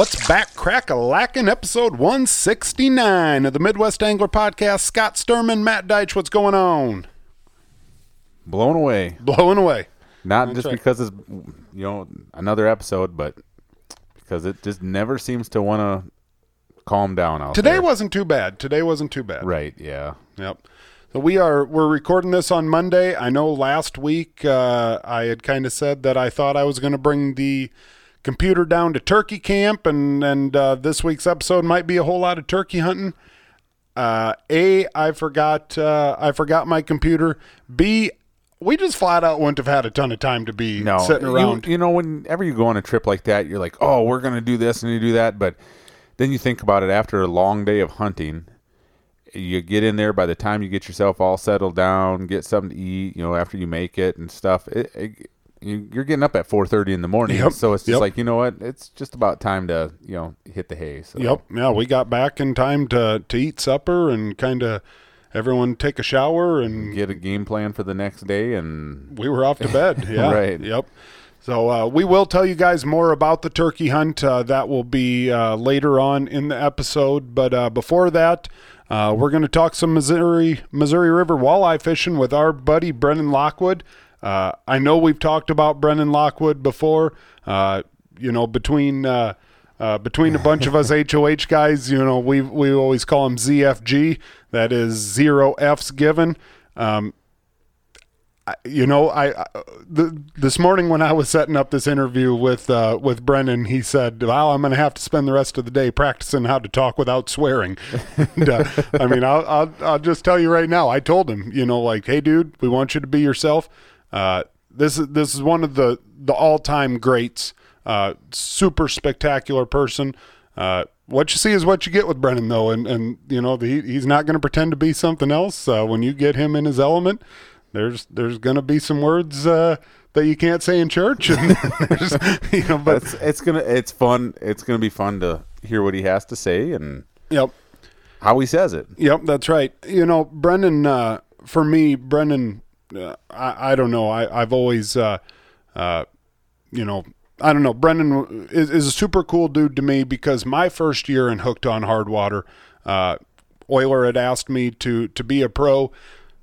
What's back crack a lacking episode 169 of the Midwest Angler Podcast. Scott Sturman, Matt Deitch, what's going on? Blown away. Blowing away. Not That's just right. because it's you know another episode, but because it just never seems to want to calm down out Today there. wasn't too bad. Today wasn't too bad. right. Yeah. Yep. So we are we're recording this on Monday. I know last week uh, I had kind of said that I thought I was going to bring the computer down to turkey camp, and and uh, this week's episode might be a whole lot of turkey hunting. Uh, a, I forgot uh, I forgot my computer. B, we just flat out wouldn't have had a ton of time to be No. sitting around. You, know, whenever you go on a trip like that, you're like, oh, we're gonna do this and you do that, but then you think about it after a long day of hunting. You get in there by the time you get yourself all settled down, get something to eat. You know, after you make it and stuff. It, it, you, you're getting up at 4:30 in the morning, Yep, so it's just yep. like you know what? It's just about time to you know hit the hay. So. Yep. Yeah, we got back in time to to eat supper and kind of everyone take a shower and get a game plan for the next day and we were off to bed. Yeah. Right. Yep. So uh, we will tell you guys more about the turkey hunt. Uh, that will be uh, later on in the episode. But uh, before that, uh, we're going to talk some Missouri Missouri River walleye fishing with our buddy Brennan Lockwood. Uh, I know we've talked about Brennan Lockwood before. Uh, you know, between uh, uh, between a bunch of us HOH guys, you know, we we always call him ZFG. That is zero F's given. Um, I- you know, I, I the, this morning when I was setting up this interview with uh, with Brennan, he said, "Well, I'm going to have to spend the rest of the day practicing how to talk without swearing." and, uh, I mean, I'll, I'll I'll just tell you right now. I told him, you know, like, "Hey, dude, we want you to be yourself." Uh, this is this is one of the the all time greats. Uh, super spectacular person. Uh, what you see is what you get with Brennan, though, and and you know the, he's not going to pretend to be something else. Uh, when you get him in his element, there's there's going to be some words uh, that you can't say in church, and there's, you know, but it's it's gonna it's fun it's gonna be fun to hear what he has to say and yep, how he says it Yep, that's right. You know, Brendan, uh, for me, Brendan, I, I don't know. I, I've always, uh, uh, you know, I don't know. Brendan is, is a super cool dude to me because my first year in Hooked on Hard Water, uh, Euler had asked me to, to be a pro.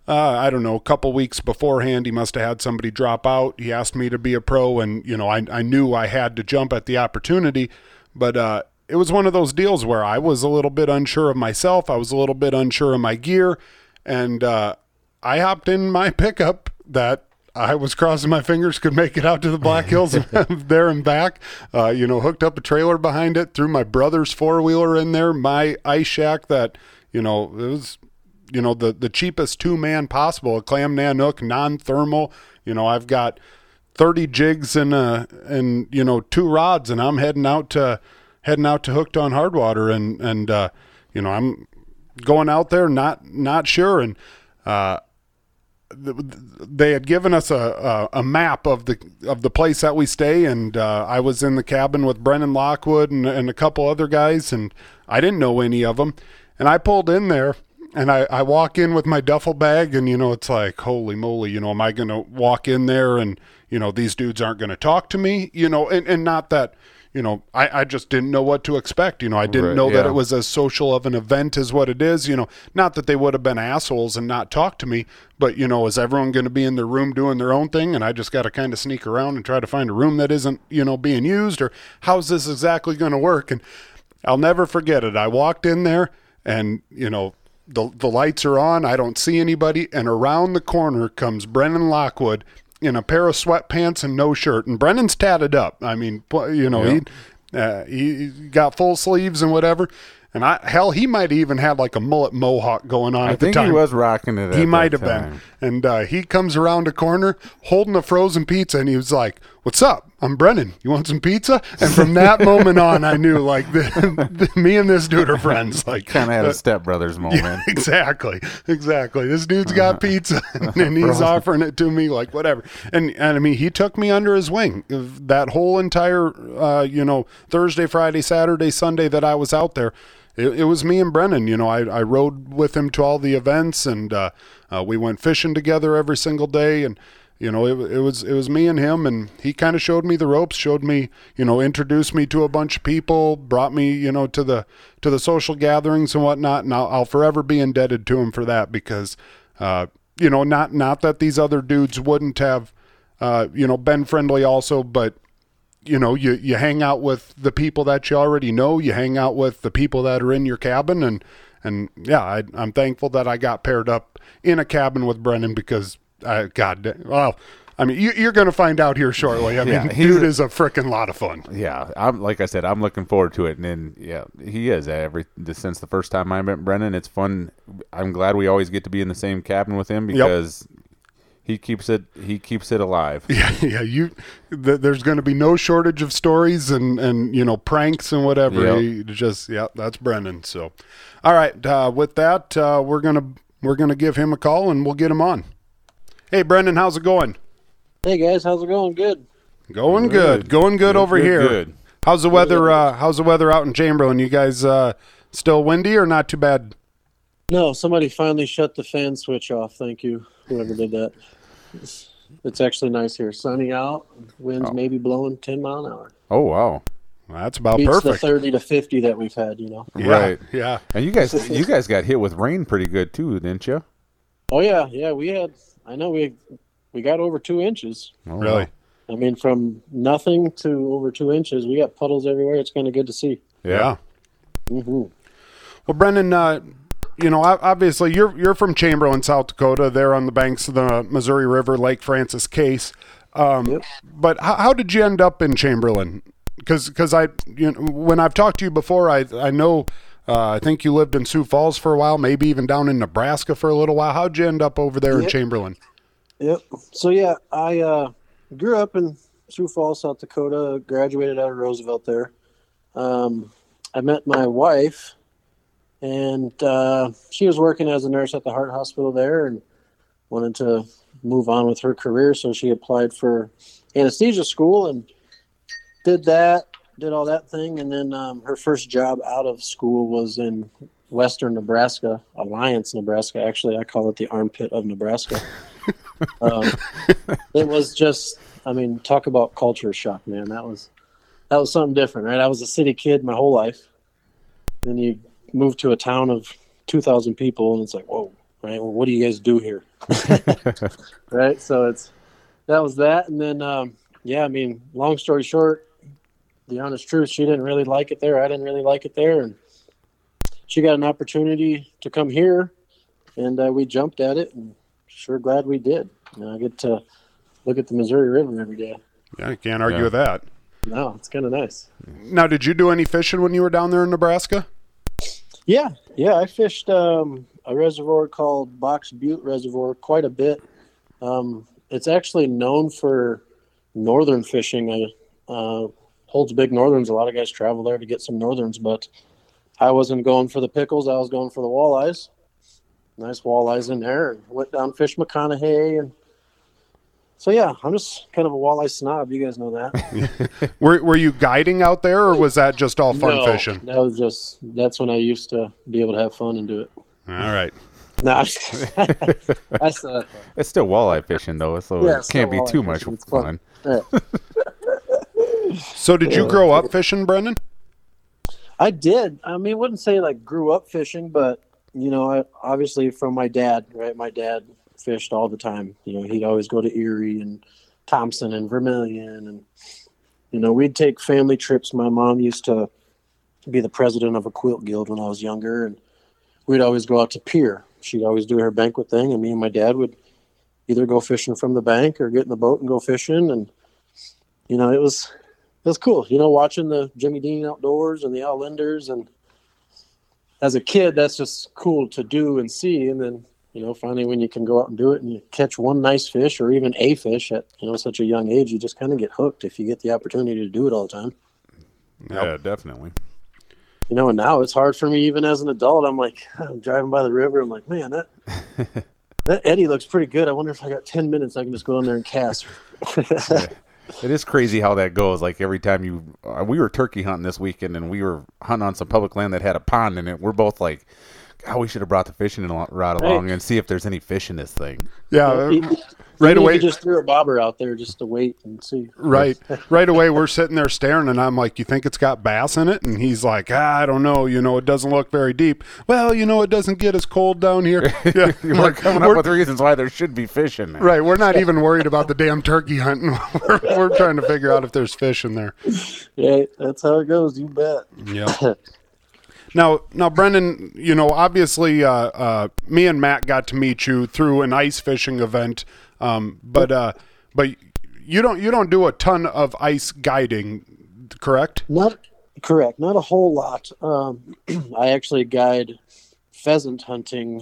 Uh, I don't know, a couple weeks beforehand, he must have had somebody drop out. He asked me to be a pro, and, you know, I, I knew I had to jump at the opportunity. But uh, it was one of those deals where I was a little bit unsure of myself. I was a little bit unsure of my gear. And uh, I hopped in my pickup that I was crossing my fingers could make it out to the Black Hills there and back. Uh, you know, hooked up a trailer behind it, threw my brother's four wheeler in there, my ice shack that, you know, it was you know the the cheapest two man possible a clam nanook non thermal you know i've got 30 jigs and uh and you know two rods and i'm heading out to heading out to hooked on hardwater and and uh you know i'm going out there not not sure and uh they had given us a, a, a map of the of the place that we stay, and uh, I was in the cabin with Brennan Lockwood and, and a couple other guys, and I didn't know any of them. And I pulled in there, and I, I walk in with my duffel bag, and you know it's like holy moly, you know, am I going to walk in there and you know these dudes aren't going to talk to me, you know, and, and not that. You know, I, I just didn't know what to expect. You know, I didn't Right, know that it was as social of an event as what it is. You know, not that they would have been assholes and not talk to me, but you know, is everyone going to be in their room doing their own thing, and I just got to kind of sneak around and try to find a room that isn't you know being used, or how's this exactly going to work? And I'll never forget it. I walked in there, and you know. The, the lights are on. I don't see anybody. And around the corner comes Brennan Lockwood in a pair of sweatpants and no shirt. And Brennan's tatted up. I mean, you know, he uh, he got full sleeves and whatever. And I hell, he might have even had like a mullet mohawk going on I at the time. he was rocking it He might have been. And uh, he comes around a corner holding a frozen pizza, and he was like, "What's up? I'm Brennan. You want some pizza?" And from that moment on, I knew like the, the, me and this dude are friends. Like kind of had uh, a stepbrothers moment exactly, exactly. This dude's got pizza, and he's offering it to me like whatever. And and I mean, he took me under his wing that whole entire, uh, you know, Thursday, Friday, Saturday, Sunday that I was out there. It, it was me and Brennan. You know, I, I rode with him to all the events, and uh, uh, we went fishing together every single day. And you know, it, it was it was me and him, and he kind of showed me the ropes, showed me, you know, introduced me to a bunch of people, brought me, you know, to the to the social gatherings and whatnot, and I'll, I'll forever be indebted to him for that because, uh, you know, not not that these other dudes wouldn't have, uh, you know, been friendly also, but you know, you you hang out with the people that you already know, you hang out with the people that are in your cabin, and and yeah, I, I'm thankful that I got paired up in a cabin with Brendan because I, God, well, I mean, you, you're going to find out here shortly. I mean, Yeah, he's dude is a freaking lot of fun. Yeah, I'm like I said, I'm looking forward to it, and then yeah, he is every since the first time I met Brennan. It's fun. I'm glad we always get to be in the same cabin with him because he keeps it he keeps it alive. Yeah, yeah. You, th- there's going to be no shortage of stories and and you know pranks and whatever. Yep. He just yeah, that's Brendan. So, all right. Uh, with that, uh, we're gonna we're gonna give him a call and we'll get him on. Hey, Brendan, how's it going? Hey guys, how's it going? Good. Going good. Going good, over good, here. good. How's the weather? Uh, how's the weather out in Chamberlain? You guys uh, still windy or not too bad? No, somebody finally shut the fan switch off. Thank you, whoever did that. It's, it's actually nice here. Sunny out. Winds maybe blowing 10 mile an hour. Oh wow, Well, that's about Beats perfect. the 30 to 50 that we've had, you know. Yeah, right? Yeah. And you guys you guys got hit with rain pretty good too, didn't you? Oh yeah, yeah, we had I know we we got over 2 inches. Oh, Really. I mean from nothing to over 2 inches. We got puddles everywhere. It's kind of good to see. Yeah. Mm-hmm. Well, Brendan, uh, you know, obviously you're you're from Chamberlain, South Dakota. There on the banks of the Missouri River, Lake Francis Case. Um, Yep. But how, how did you end up in Chamberlain? Because I, you know, when I've talked to you before, I I know. Uh, I think you lived in Sioux Falls for a while, maybe even down in Nebraska for a little while. How'd you end up over there in Chamberlain? Yep. So yeah, I uh, grew up in Sioux Falls, South Dakota. Graduated out of Roosevelt there. Um, I met my wife, and uh, she was working as a nurse at the Heart Hospital there, and wanted to move on with her career. So she applied for anesthesia school and did that. Did all that thing, and then um, her first job out of school was in Western Nebraska, Alliance, Nebraska. Actually, I call it the armpit of Nebraska. um, it was just, I mean, talk about culture shock, man. That was that was something different, right? I was a city kid my whole life. Then you move to a town of two thousand people, and it's like, whoa, right? Well, what do you guys do here, right? So it's that was that, and then um, yeah, I mean, long story short, the honest truth, she didn't really like it there. I didn't really like it there, and she got an opportunity to come here, and uh, we jumped at it, and sure glad we did. You know, I get to look at the Missouri River every day. Yeah, you can't argue Yeah. with that. No, it's kind of nice. Now, did you do any fishing when you were down there in Nebraska? Yeah, yeah. I fished um, a reservoir called Box Butte Reservoir quite a bit. Um, it's actually known for northern fishing. I, uh, holds big northerns. A lot of guys travel there to get some northerns, but I wasn't going for the pickles. I was going for the walleyes. Nice walleyes in there. And went down fish McConaughy and. So yeah, I'm just kind of a walleye snob. You guys know that. Were Were you guiding out there, or was that just all fun No, fishing? That was just that's when I used to be able to have fun and do it. All right. No, I still have. It's still walleye fishing though, so Yeah, it can't be too walleye much. It's fun. fun. Yeah. So, did you grow up fishing, Brendan? I did. I mean, I wouldn't say like grew up fishing, but you know, I, obviously from my dad, right? My dad fished all the time. You know, he'd always go to Erie and Thompson and Vermilion, and you know, we'd take family trips. My mom used to be the president of a quilt guild when I was younger, and we'd always go out to Pierre. She'd always do her banquet thing, and me and my dad would either go fishing from the bank or get in the boat and go fishing, and you know, it was it was cool. You know, watching the Jimmy Dean outdoors and the Al Lindners, and as a kid, that's just cool to do and see. And then, you know, finally when you can go out and do it and you catch one nice fish or even a fish at you know such a young age, you just kind of get hooked if you get the opportunity to do it all the time. Yeah, definitely. You know, and now it's hard for me even as an adult. I'm like, I'm driving by the river. I'm like, man, that that eddy looks pretty good. I wonder if I got ten minutes, I can just go in there and cast. It is crazy how that goes. Like every time you, uh, we were turkey hunting this weekend, and we were hunting on some public land that had a pond in it. We're both like, "God, we should have brought the fishing rod along and see if there's any fish in this thing." Yeah. Right away, just threw a bobber out there just to wait and see. right, right away, we're sitting there staring, and I'm like, "You think it's got bass in it?" And he's like, ah, "I don't know. You know, it doesn't look very deep." Well, you know, it doesn't get as cold down here. Yeah, We're like, coming we're- up with reasons why there should be fish in there. Right, we're not even worried about the damn turkey hunting. we're, we're trying to figure out if there's fish in there. Yeah, that's how it goes. You bet. Yeah. now, now, Brendan, you know, obviously, uh, uh, me and Matt got to meet you through an ice fishing event, um, but uh, but you don't you don't do a ton of ice guiding, correct? Not correct. Not a whole lot. Um, I actually guide pheasant hunting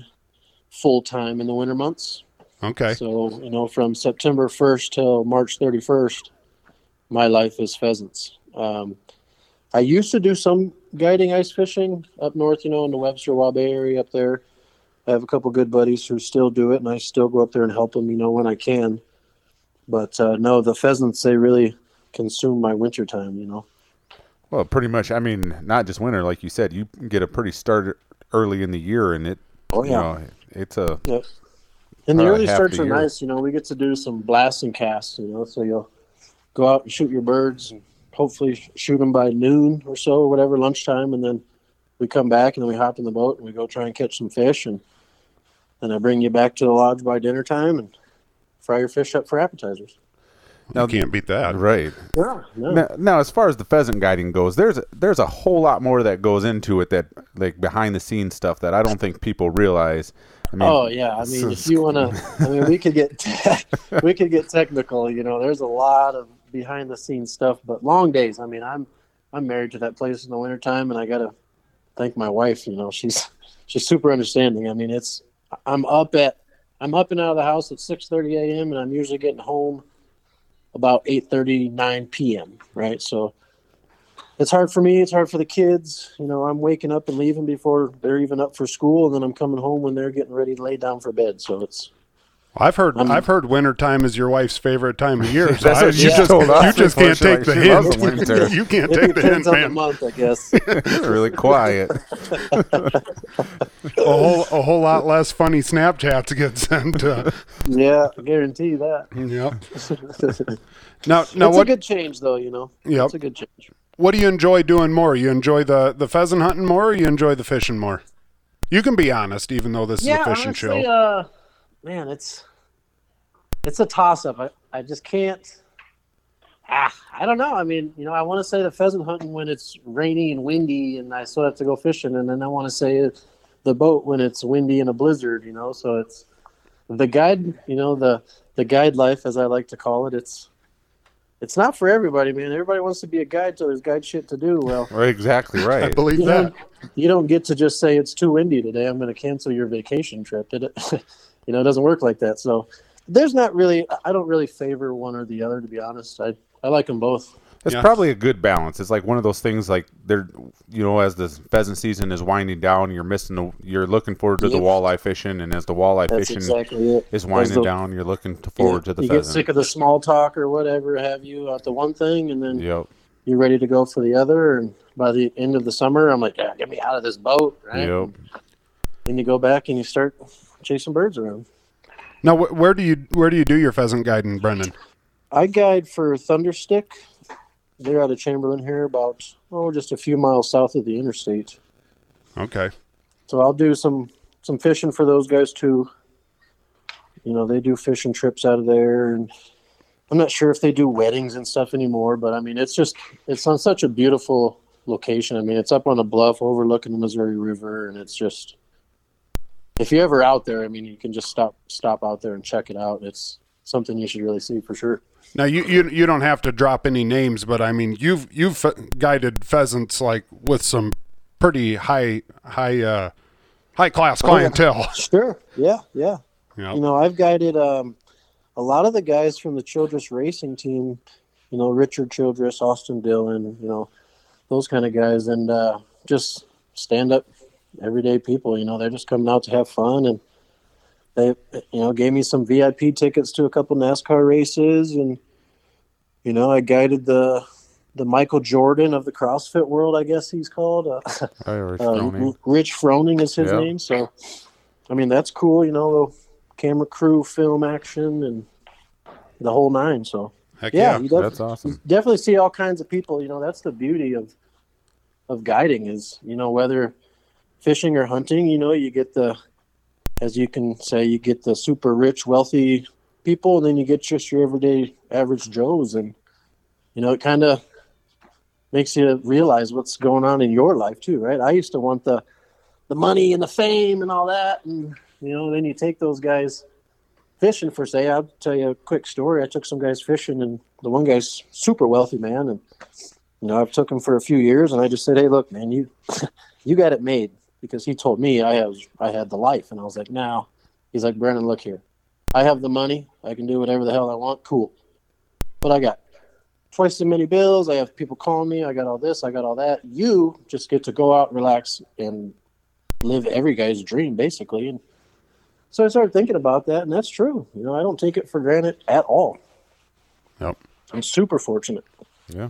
full time in the winter months. Okay. So you know, from September first till March thirty first, my life is pheasants. Um, I used to do some guiding ice fishing up north, you know, in the Webster Waubay area up there. I have a couple good buddies who still do it, and I still go up there and help them, you know, when I can. But uh, no, the pheasants they really consume my winter time, you know. Well, pretty much. I mean, not just winter, like you said. You get a pretty start early in the year, and it. Oh, You yeah. know, it's a. Yep. And the early starts the are year. nice. You know, we get to do some blasting casts. You know, so you'll go out and shoot your birds, and hopefully shoot them by noon or so, or whatever lunchtime, and then we come back and then we hop in the boat and we go try and catch some fish, and then I bring you back to the lodge by dinner time and fry your fish up for appetizers. Now, You can't beat that. Right. Yeah, no. Now, now, as far as the pheasant guiding goes, there's a, there's a whole lot more that goes into it that like behind the scenes stuff that I don't think people realize. I mean, oh yeah, I mean, if you want to, I mean, we could get we could get technical. You know, there's a lot of behind the scenes stuff, but long days. I mean, I'm I'm married to that place in the wintertime, and I gotta thank my wife. You know, she's she's super understanding. I mean, it's I'm up at I'm up and out of the house at 6:30 a.m. and I'm usually getting home about 8:30 9 p.m. Right, so it's hard for me. It's hard for the kids. You know, I'm waking up and leaving before they're even up for school, and then I'm coming home when they're getting ready to lay down for bed. So it's I've heard I'm- I've heard wintertime is your wife's favorite time of year. So That's I- what you she just told us you just can't take the she hint. you can't it take the hint, depends on the man. month, I guess. It's really quiet. A whole a whole lot less funny Snapchats get sent. Uh, yeah, I guarantee that. yep. Now now It's a good change, though. You know, Yep. it's a good change. what do you enjoy doing more? You enjoy the the pheasant hunting more, or you enjoy the fishing more? You can be honest, even though this is a fishing honestly, show. uh, man, it's it's a toss up. I, I just can't. Ah, I don't know. I mean, you know, I want to say the pheasant hunting when it's rainy and windy, and I still have to go fishing, and then I want to say the boat when it's windy and a blizzard. You know, so it's the guide. You know, the the guide life, as I like to call it. It's it's not for everybody, man. Everybody wants to be a guide, so there's guide shit to do. Well, Right, exactly right. I believe you that. don't, you don't get to just say it's too windy today. I'm going to cancel your vacation trip. It, you know, it doesn't work like that. So there's not really. I don't really favor one or the other, to be honest. I I like them both. It's Yeah. probably a good balance. It's like one of those things like they're you know as the pheasant season is winding down, you're missing the you're looking forward to the walleye fishing, and as the walleye That's fishing exactly it. is As winding the- down, you're looking to forward to the you get sick of the small talk or whatever have you out the one thing, and then Yep. you're ready to go for the other. And by the end of the summer, I'm like, yeah, get me out of this boat, right? Yep. Then you go back and you start chasing birds around. Now, wh- where do you where do you do your pheasant guiding, Brendan? I guide for Thunderstik. They're out of Chamberlain here, about oh, just a few miles south of the interstate. Okay. So I'll do some some fishing for those guys too. You know, they do fishing trips out of there, and I'm not sure if they do weddings and stuff anymore. But I mean, it's just it's on such a beautiful location. I mean, it's up on a bluff overlooking the Missouri River, and it's just if you're ever out there, I mean, you can just stop stop out there and check it out. It's something you should really see for sure. Now you, you you don't have to drop any names, but I mean you've you've guided pheasants like with some pretty high high uh, high class Oh, yeah. clientele. Sure. Yeah. Yeah. Yeah. You know, I've guided um, a lot of the guys from the Childress racing team. You know, Richard Childress, Austin Dillon. You know, those kind of guys, and uh, just stand up, everyday people. You know, they're just coming out to have fun, and they, you know, gave me some VIP tickets to a couple NASCAR races, and you know, I guided the the Michael Jordan of the CrossFit world, I guess he's called. Uh, Irish uh, Brownie. Rich Froning is his Yeah. name. So, I mean, that's cool. You know, the camera crew, film action, and the whole nine. So Heck yeah, yeah. That's awesome. definitely see all kinds of people. You know, that's the beauty of of guiding is you know whether fishing or hunting. You know, you get the as you can say, you get the super rich, wealthy people, and then you get just your everyday average Joes, and you know, it kind of makes you realize what's going on in your life too, right? I used to want the the money and the fame and all that, and you know, then you take those guys fishing for say. I'll tell you a quick story. I took some guys fishing, and the one guy's super wealthy man, and you know, I've took him for a few years, and I just said, "Hey, look, man, you you got it made," because he told me I have I had the life, and I was like, "Now," he's like, "Brennan, look here, I have the money, I can do whatever the hell I want, cool, but I got." Twice as many bills. I have people calling me. I got all this. I got all that. You just get to go out, relax, and live every guy's dream, basically. And so I started thinking about that, and that's true. You know, I don't take it for granted at all. Yep. I'm super fortunate. Yeah.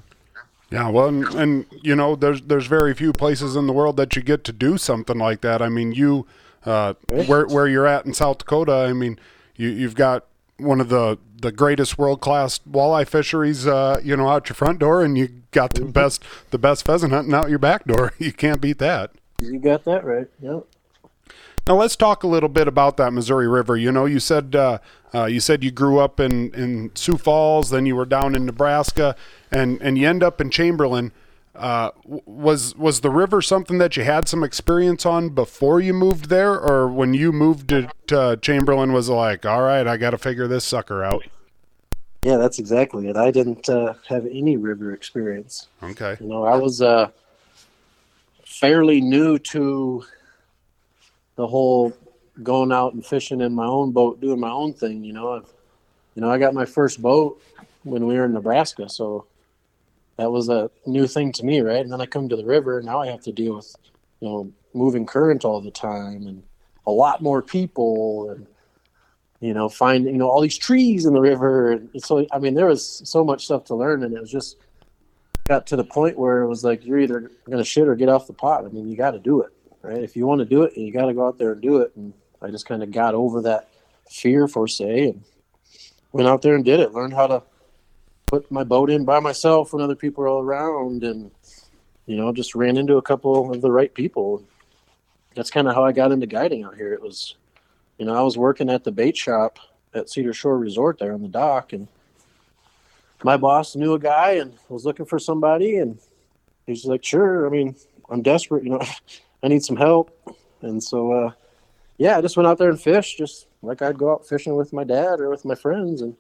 Yeah, well, and, and you know, there's there's very few places in the world that you get to do something like that. I mean, you uh, where where you're at in South Dakota, I mean, you you've got one of the the greatest world class walleye fisheries, uh, you know, out your front door, and you got the best the best pheasant hunting out your back door. You can't beat that. You got that right. Yep. Now let's talk a little bit about that Missouri River. You know, you said uh, uh, you said you grew up in, in Sioux Falls, then you were down in Nebraska, and, and you end up in Chamberlain. Uh, was was the river something that you had some experience on before you moved there, or when you moved to, to Chamberlain was it like, all right, I got to figure this sucker out? Yeah, that's exactly it. I didn't uh, have any river experience. Okay, You know, I was uh, fairly new to the whole going out and fishing in my own boat, doing my own thing. You know, I've, you know, I got my first boat when we were in Nebraska, so that was a new thing to me, right? And then I come to the river, and now I have to deal with, you know, moving current all the time and a lot more people and you know find you know all these trees in the river and so i mean there was so much stuff to learn and it was just got to the point where it was like you're either gonna shit or get off the pot i mean you got to do it right? If you want to do it you got to go out there and do it. And i just kind of got over that fear for say and went out there and did it learned how to put my boat in by myself when other people were all around and you know just ran into a couple of the right people. That's kind of how i got into guiding out here. It was you know i was working at the bait shop at cedar shore resort there on the dock and my boss knew a guy and was looking for somebody and he's like sure i mean i'm desperate you know i need some help and so uh yeah i just went out there and fished just like i'd go out fishing with my dad or with my friends and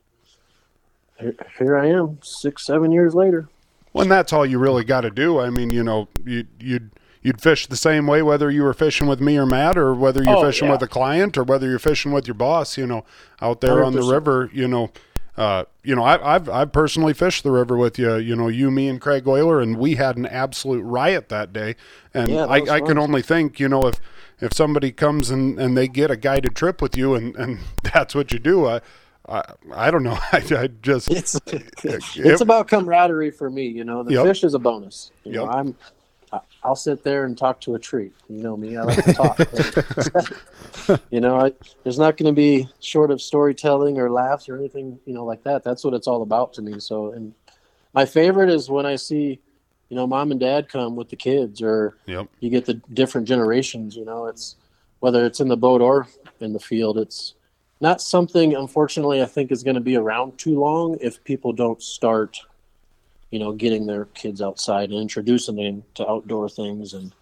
here, here i am six seven years later well, and that's all you really got to do. I mean, you know, you you'd you'd fish the same way whether you were fishing with me or Matt, or whether you're Oh, fishing yeah. with a client, or whether you're fishing with your boss. You know, out there on the river. You know, uh, you know, I, I've I've personally fished the river with you. You know, you, me, and Craig Euler, and we had an absolute riot that day. And Yeah, I, I can only think, you know, if if somebody comes and, and they get a guided trip with you, and, and that's what you do. I I, I don't know. I, I just it's it's about camaraderie for me you know the Yep. fish is a bonus you know Yep. i'm I- i'll sit there and talk to a tree. You know me i like to talk. You know I, there's not going to be short of storytelling or laughs or anything you know like that. That's what it's all about to me. So and my favorite is when i see you know mom and dad come with the kids or Yep. you get the different generations you know it's whether it's in the boat or in the field it's not something unfortunately i think is going to be around too long if people don't start you know getting their kids outside and introducing them to outdoor things and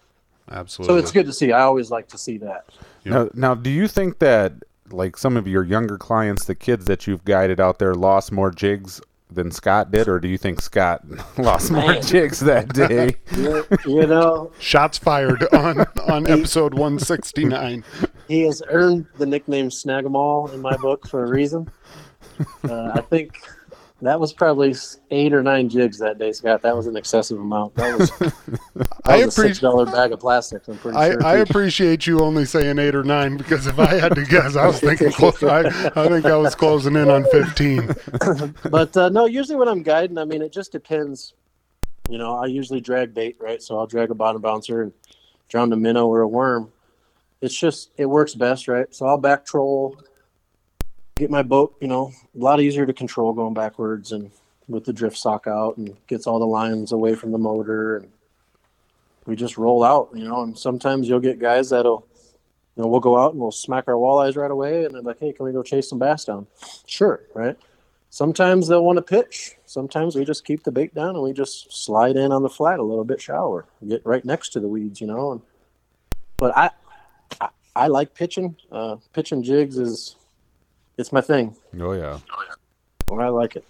absolutely. so it's good to see. I always like to see that. Now, now, do you think that like some of your younger clients, the kids that you've guided out there, lost more jigs than Scott did, or do you think Scott lost more jigs that day? you, you know. Shots fired on on episode 169. he has earned the nickname Snag'em All in my book for a reason. Uh, i think that was probably eight or nine jigs that day scott that was an excessive amount that was, that I was a six appreciate dollar bag of plastics i'm pretty I, sure I appreciate you only saying eight or nine because if I had to guess, I was thinking close. I, I think I was closing in on fifteen. but uh, no, usually when I'm guiding, I mean, it just depends. You know, I usually drag bait, right? So I'll drag a bottom bouncer and drown a minnow or a worm. It's just it works best, right? So I'll back troll get my boat, you know, a lot easier to control going backwards and with the drift sock out and gets all the lines away from the motor and we just roll out, you know, and sometimes you'll get guys that'll you know, we'll go out and we'll smack our walleyes right away and they're like, Hey, can we go chase some bass down? Sure, right? Sometimes they'll want to pitch. Sometimes we just keep the bait down and we just slide in on the flat a little bit shallower, get right next to the weeds, you know. And, but I, I, I like pitching. Uh, pitching jigs is, it's my thing. Oh yeah. Oh, I like it.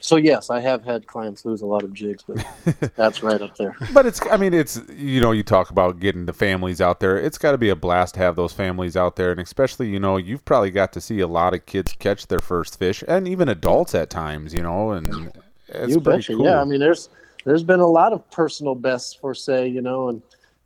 So yes, I have had clients lose a lot of jigs, but that's right up there. But it's I mean it's you know you talk about getting the families out there. It's got to be a blast to have those families out there and especially you know you've probably got to see a lot of kids catch their first fish and even adults at times, you know, and it's you pretty betcha. cool. Yeah, I mean there's there's been a lot of personal bests for say, you know, and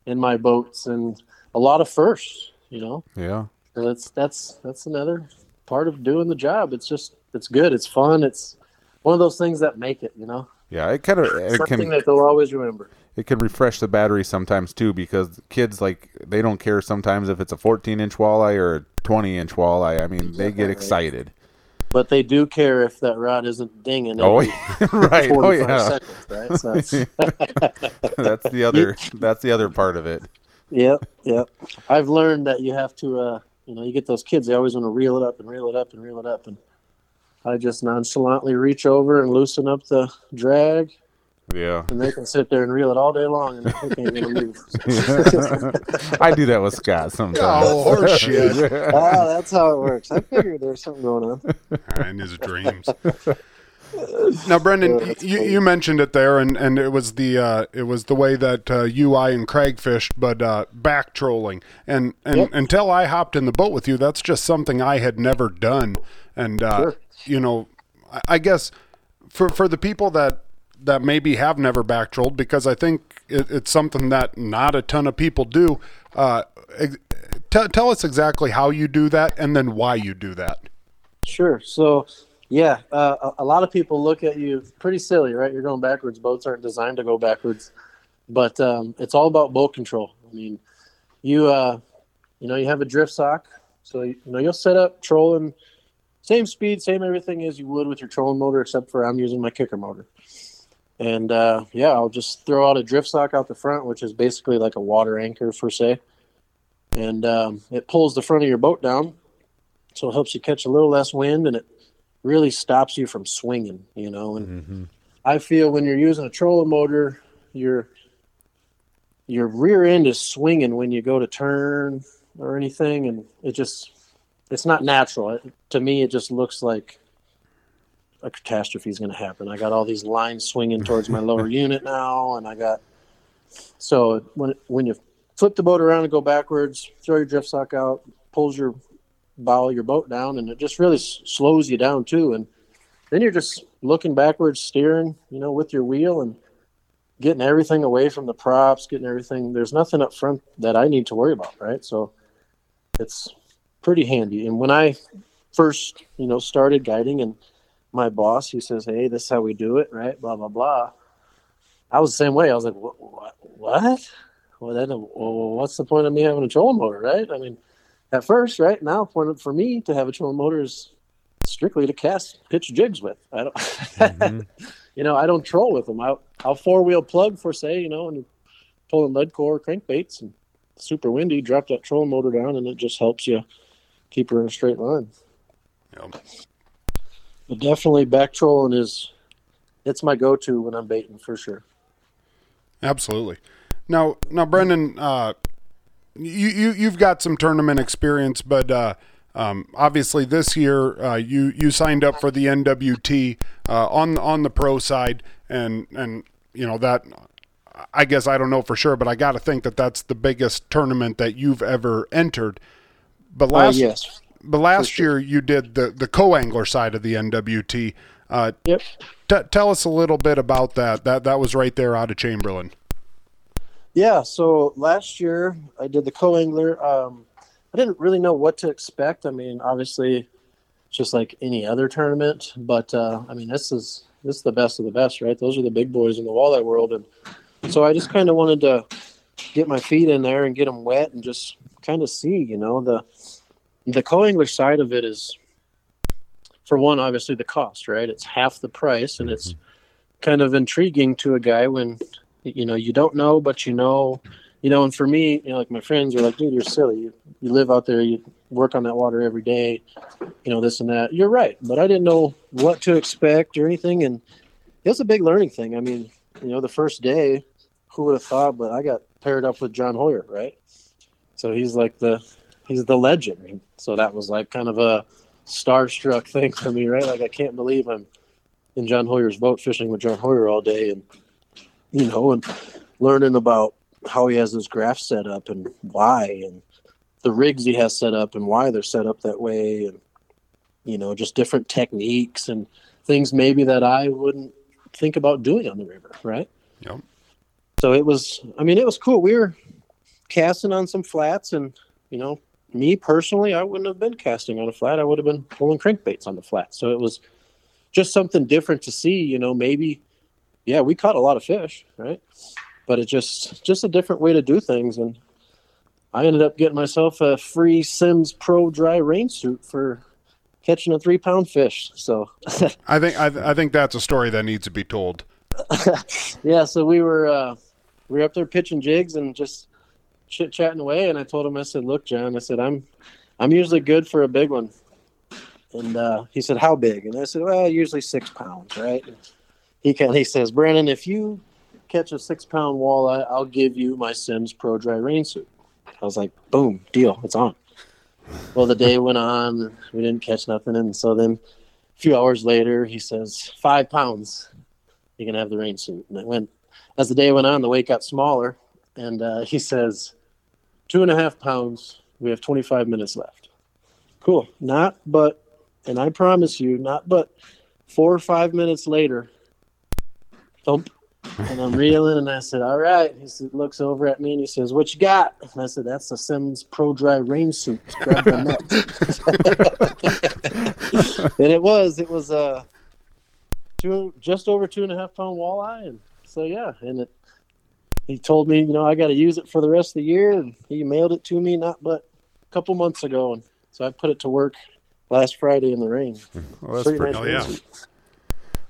in my boats and a lot of firsts, you know. yeah. So that's that's that's another part of doing the job. It's just it's good. It's fun. It's one of those things that make it, you know. Yeah, it kind of it Something can that they'll always remember. it can refresh the battery sometimes too because kids like they don't care sometimes if it's a 14 inch walleye or a 20 inch walleye. I mean they get excited. But they do care if that rod isn't dinging. Oh yeah, right. Oh yeah. seconds, right? So it's, that's the other that's the other part of it. Yep, yep. I've learned that you have to, uh, you know, you get those kids, they always want to reel it up and reel it up and reel it up. And I just nonchalantly reach over and loosen up the drag, Yeah. and they can sit there and reel it all day long, and they can't even move. I do that with Scott sometimes. Oh, horseshit. ah, that's how it works. I figured there was something going on. in his dreams. Now, Brendan, you, you mentioned it there, and, and it was the uh, it was the way that uh, you, I, and Craig fished, but uh, back trolling. And and Yep. until I hopped in the boat with you, that's just something I had never done. And uh, Sure. you know, I, I guess for for the people that that maybe have never back trolled, because I think it, it's something that not a ton of people do. Uh, ex- tell tell us exactly how you do that, and then why you do that. Sure. So, yeah, uh, a, a lot of people look at you pretty silly, right? You're going backwards. Boats aren't designed to go backwards, but um, it's all about boat control. I mean, you uh, you know, you have a drift sock, so you know you'll set up trolling, same speed, same everything as you would with your trolling motor, except for I'm using my kicker motor. And uh, yeah, I'll just throw out a drift sock out the front, which is basically like a water anchor per se, and um, it pulls the front of your boat down so it helps you catch a little less wind and it really stops you from swinging you know and Mm-hmm. i feel when you're using a trolling motor your your rear end is swinging when you go to turn or anything and it just it's not natural it, to me it just looks like a catastrophe is going to happen i got all these lines swinging towards my lower unit now and i got so when when you flip the boat around and go backwards throw your drift sock out pulls your bow your boat down and it just really s- slows you down too. And then you're just looking backwards steering you know with your wheel and getting everything away from the props getting everything. There's nothing up front that i need to worry about right? So it's pretty handy. And when i first you know started guiding and my boss he says hey this is how we do it right? Blah blah blah. I was the same way. I was like what what, well then well, what's the point of me having a trolling motor right? I mean at first, right now, point for me to have a trolling motor is strictly to cast pitch jigs with. I don't, Mm-hmm. you know, I don't troll with them. I'll, I'll four wheel plug for say, you know, and pulling lead core crankbaits and super windy, drop that trolling motor down, and it just helps you keep her in a straight line. Yep. But definitely back trolling is it's my go to when I'm baiting for sure. Absolutely. Now, now, Brendan, uh, you you you've got some tournament experience, but uh, um, obviously this year uh, you you signed up for the NWT uh, on on the pro side, and and you know that. I guess I don't know for sure, but I got to think that that's the biggest tournament that you've ever entered. But Uh, last yes. but last year you did the the co-angler side of the NWT. Uh, Yep. t- tell us a little bit about that. That that was right there out of Chamberlain. Yeah, so last year I did the co-angler. Um, I didn't really know what to expect. I mean, obviously, just like any other tournament, but uh, I mean, this is this is the best of the best, right? Those are the big boys in the walleye world, and so I just kind of wanted to get my feet in there and get them wet and just kind of see, you know, the the co-angler side of it is for one, obviously the cost, right? It's half the price, and it's kind of intriguing to a guy when you know you don't know, but you know, you know. And for me, you know, like my friends are like, "Dude, you're silly. You, you live out there. You work on that water every day. You know this and that." You're right, but I didn't know what to expect or anything, and it was a big learning thing. I mean, you know, the first day, who would have thought? But I got paired up with John Hoyer, right? So he's like the he's the legend. So that was like kind of a starstruck thing for me, right? Like I can't believe I'm in John Hoyer's boat fishing with John Hoyer all day, and you know, and learning about how he has his graph set up and why, and the rigs he has set up and why they're set up that way, and you know, just different techniques and things maybe that I wouldn't think about doing on the river, right? Yep. So it was, I mean, it was cool. We were casting on some flats, and you know, me personally, I wouldn't have been casting on a flat. I would have been pulling crankbaits on the flat. So it was just something different to see. You know, maybe, yeah, we caught a lot of fish, right? But it just just a different way to do things, and I ended up getting myself a free Simms Pro dry rain suit for catching a three pound fish. So I think I, I think that's a story that needs to be told. yeah, so we were uh, we were up there pitching jigs and just chit chatting away, and I told him, I said, "Look, John, I said I'm I'm usually good for a big one," and uh, he said, "How big?" And I said, "Well, usually six pounds, right?" He he says, "Brandon, if you catch a six pound walleye, I'll give you my Simms Pro Dry Rain suit." I was like, "Boom, deal, it's on." Well, the day went on, we didn't catch nothing, and so then a few hours later, he says, five pounds, you can have the rain suit." And it went as the day went on, the weight got smaller, and uh, he says, two and a half pounds. We have 25 minutes left. Cool. Not but, and I promise you, not but four or five minutes later, thump, and I'm reeling, and I said, "All right." He said, looks over at me, and he says, "What you got?" And I said, "That's the Simms Pro Dry Rain Suit." Grab the net. and it was, it was uh, two, just over two and a half pound walleye, and so yeah, and it he told me, you know, I got to use it for the rest of the year, and he mailed it to me not but a couple months ago, and so I put it to work last Friday in the rain. Well, that's Pretty pretty- nice Oh, yeah.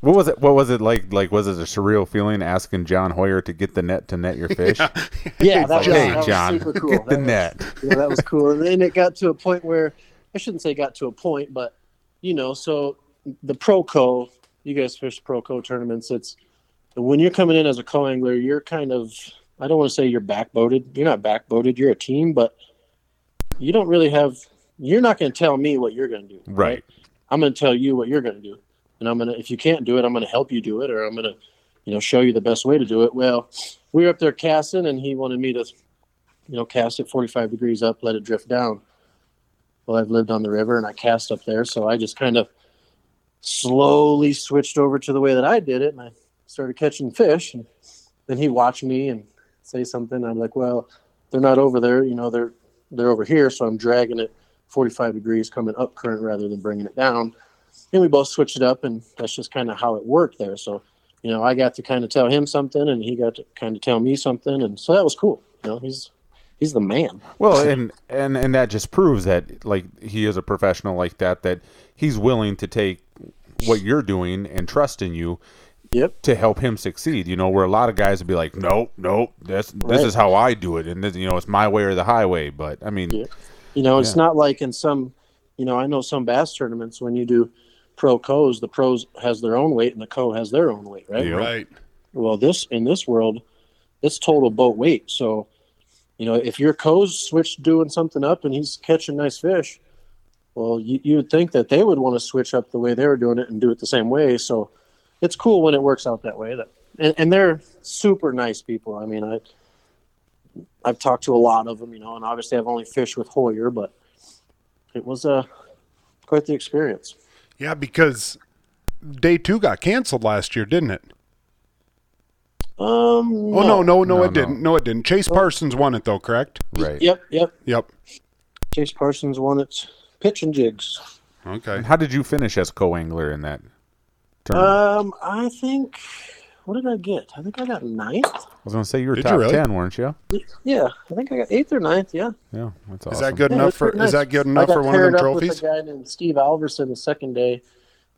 Rain suit. What was it? What was it like? Like, was it a surreal feeling asking John Hoyer to get the net to net your fish? Yeah, that Like, hey, that was John, super cool. get the That was- net. yeah, that was cool. And then it got to a point where I shouldn't say got to a point, but you know, so the Proco, you guys fish Proco tournaments. It's when you're coming in as a co angler, you're kind of I don't want to say you're backboated. You're not backboated. You're a team, but you don't really have. You're not going to tell me what you're going to do, Right. I'm going to tell you what you're going to do, and I'm to. If you can't do it, I'm to help you do it, or I'm to, you know, show you the best way to do it. Well, we were up there casting, and he wanted me to you know, cast it 45 degrees up, let it drift down. Well, I've lived on the river and I cast up there, so I just kind of slowly switched over to the way that I did it, and I started catching fish. And then he watched me and say something. I'm like, well, they're not over there, you know, they're they're over here, so I'm dragging it 45 degrees, coming up current rather than bringing it down. And we both switched it up, and that's just kind of how it worked there. So, you know, I got to kind of tell him something, and he got to kind of tell me something, and so that was cool. You know, he's he's the man. Well, and and and that just proves that like he is a professional like that. That he's willing to take what you're doing and trust in you Yep. to help him succeed. You know, where a lot of guys would be like, nope, nope, this this Right. is how I do it, and this, you know, it's my way or the highway. But I mean, Yeah. You know, it's not like in some, you know, I know some bass tournaments when you do pro co's, the pros has their own weight and the co has their own weight, right? Yeah. Right. Well, this in this world, it's total boat weight. So, you know, if your co's switched doing something up and he's catching nice fish, well, you, you would think that they would want to switch up the way they were doing it and do it the same way. So, it's cool when it works out that way. That and, and they're super nice people. I mean, I I've talked to a lot of them, you know, and obviously I've only fished with Hoyer, but it was uh, quite the experience. Yeah, because day two got canceled last year, didn't it? Um, Oh no, no, no, No, it no. didn't. No, it didn't. Chase Parsons won it though, correct? right. Yep, yep. Yep. Chase Parsons won it. Pitch and jigs. Okay. And how did you finish as co-angler in that tournament? Um, I think. What did I get? I think I got ninth. I was going to say you were Did you top really? ten, weren't you? Yeah, I think I got eighth or ninth. Yeah. Yeah, that's awesome. Is that good Yeah, enough that's for? pretty Is that good I enough got for one of paired them up trophies? With a guy named Steve Alverson the second day.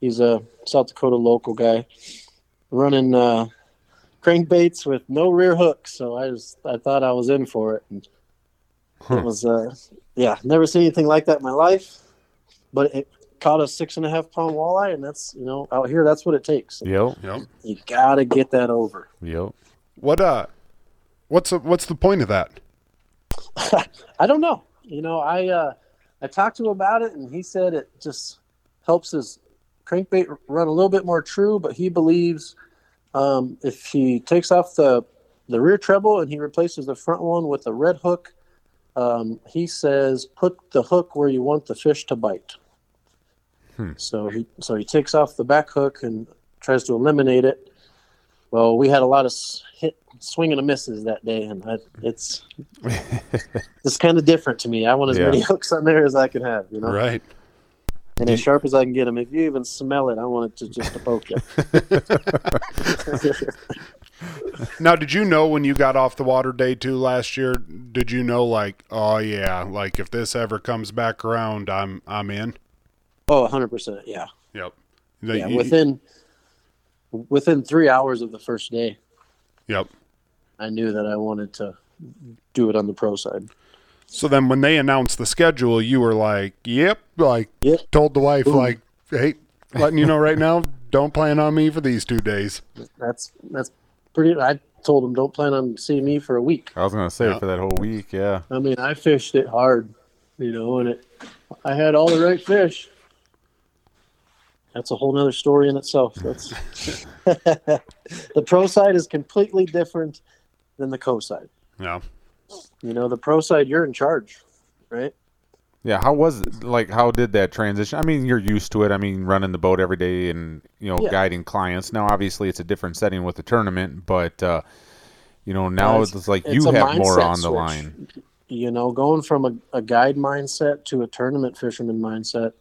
He's a South Dakota local guy running uh, crankbaits with no rear hook. So I was I thought I was in for it. And Huh. It was uh, yeah, never seen anything like that in my life. But it caught a six and a half pound walleye, and that's you know out here that's what it takes. Yep. Yep. You gotta get that over. Yep. What uh, what's the, what's the point of that? I don't know. You know, I uh, I talked to him about it, and he said it just helps his crankbait run a little bit more true. But he believes um, if he takes off the the rear treble and he replaces the front one with a red hook, um, he says put the hook where you want the fish to bite. Hmm. So he so he takes off the back hook and tries to eliminate it. Well, we had a lot of hit swinging and misses that day, and I, it's it's kind of different to me. I want as Yeah. many hooks on there as I can have, you know, Right. and as sharp as I can get them. If you even smell it, I want it to just to poke you. Now, did you know when you got off the water day two last year? Did you know like, oh yeah, like if this ever comes back around, I'm I'm in. Oh, 100 percent, yeah, Yep. That yeah. you- Within within three hours of the first day, Yep. I knew that I wanted to do it on the pro side. So then when they announced the schedule, you were like, yep, like Yep. told the wife Boom. like, hey, letting you know right now, don't plan on me for these two days. That's that's pretty. I told him don't plan on seeing me for a week. I was gonna say Yeah. for that whole week. Yeah. I mean, I fished it hard, you know, and it. I had all the right fish. That's a whole nother story in itself. That's the pro side is completely different than the co side. Yeah. You know, the pro side you're in charge, right? Yeah, how was it? Like, how did that transition? I mean, you're used to it. I mean, running the boat every day and you know Yeah. guiding clients. Now, obviously, it's a different setting with the tournament, but uh, you know now Uh, it's, it's- like you a have more on the switch. line. You know, going from a, a guide mindset to a tournament fisherman mindset,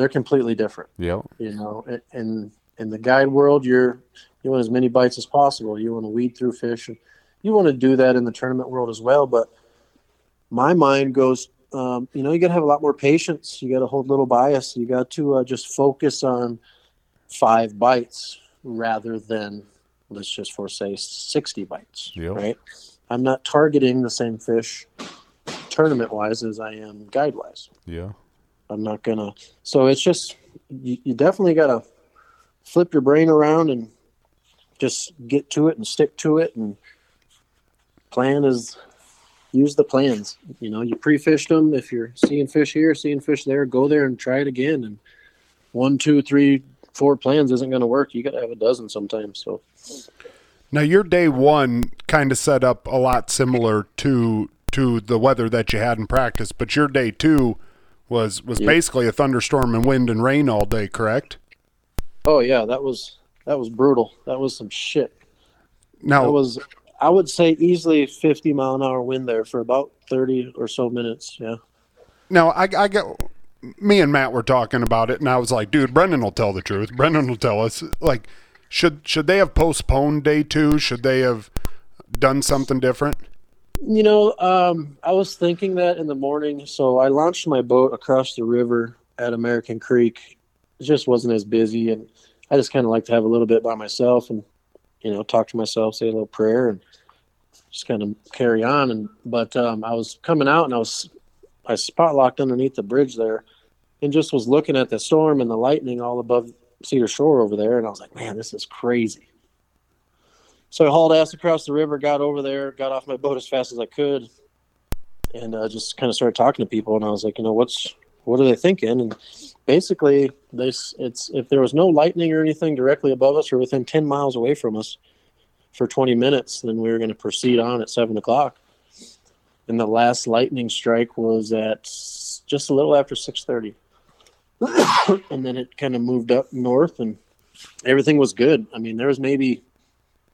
they're completely different. Yeah. you know in in the guide world you're you want as many bites as possible you want to weed through fish and you want to do that in the tournament world as well but my mind goes um, you know you got to have a lot more patience you got to hold little bias you got to uh, just focus on five bites rather than let's just for say 60 bites Yep. right i'm not targeting the same fish tournament wise as i am guide wise Yeah. I'm not gonna. So it's just you, you definitely gotta flip your brain around and just get to it and stick to it and plan is use the plans. You know, you pre-fished them. If you're seeing fish here, seeing fish there, go there and try it again. And one, two, three, four plans isn't going to work. You got to have a dozen sometimes. So Now your day one kind of set up a lot similar to to the weather that you had in practice, but your day two was was Yeah. basically a thunderstorm and wind and rain all day, correct? oh yeah, that was that was brutal. That was some shit. Now That was I would say easily 50 mile an hour wind there for about 30 or so minutes. Yeah. Now I, I get me and Matt were talking about it, and I was like, "Dude, Brennan will tell the truth. Brennan will tell us. Like, should should they have postponed day two? Should they have done something different?" You know, um, I was thinking that in the morning. So I launched my boat across the river at American Creek. It just wasn't as busy, and I just kind of like to have a little bit by myself and you know talk to myself, say a little prayer, and just kind of carry on. And but um, I was coming out, and I was I spot locked underneath the bridge there, and just was looking at the storm and the lightning all above Cedar Shore over there, and I was like, man, this is crazy. So I hauled ass across the river, got over there, got off my boat as fast as I could, and uh, just kind of started talking to people. And I was like, you know, what's what are they thinking? And basically, this it's if there was no lightning or anything directly above us or within ten miles away from us for 20 minutes, then we were going to proceed on at seven o'clock. And the last lightning strike was at just a little after 6:30, and then it kind of moved up north, and everything was good. I mean, there was maybe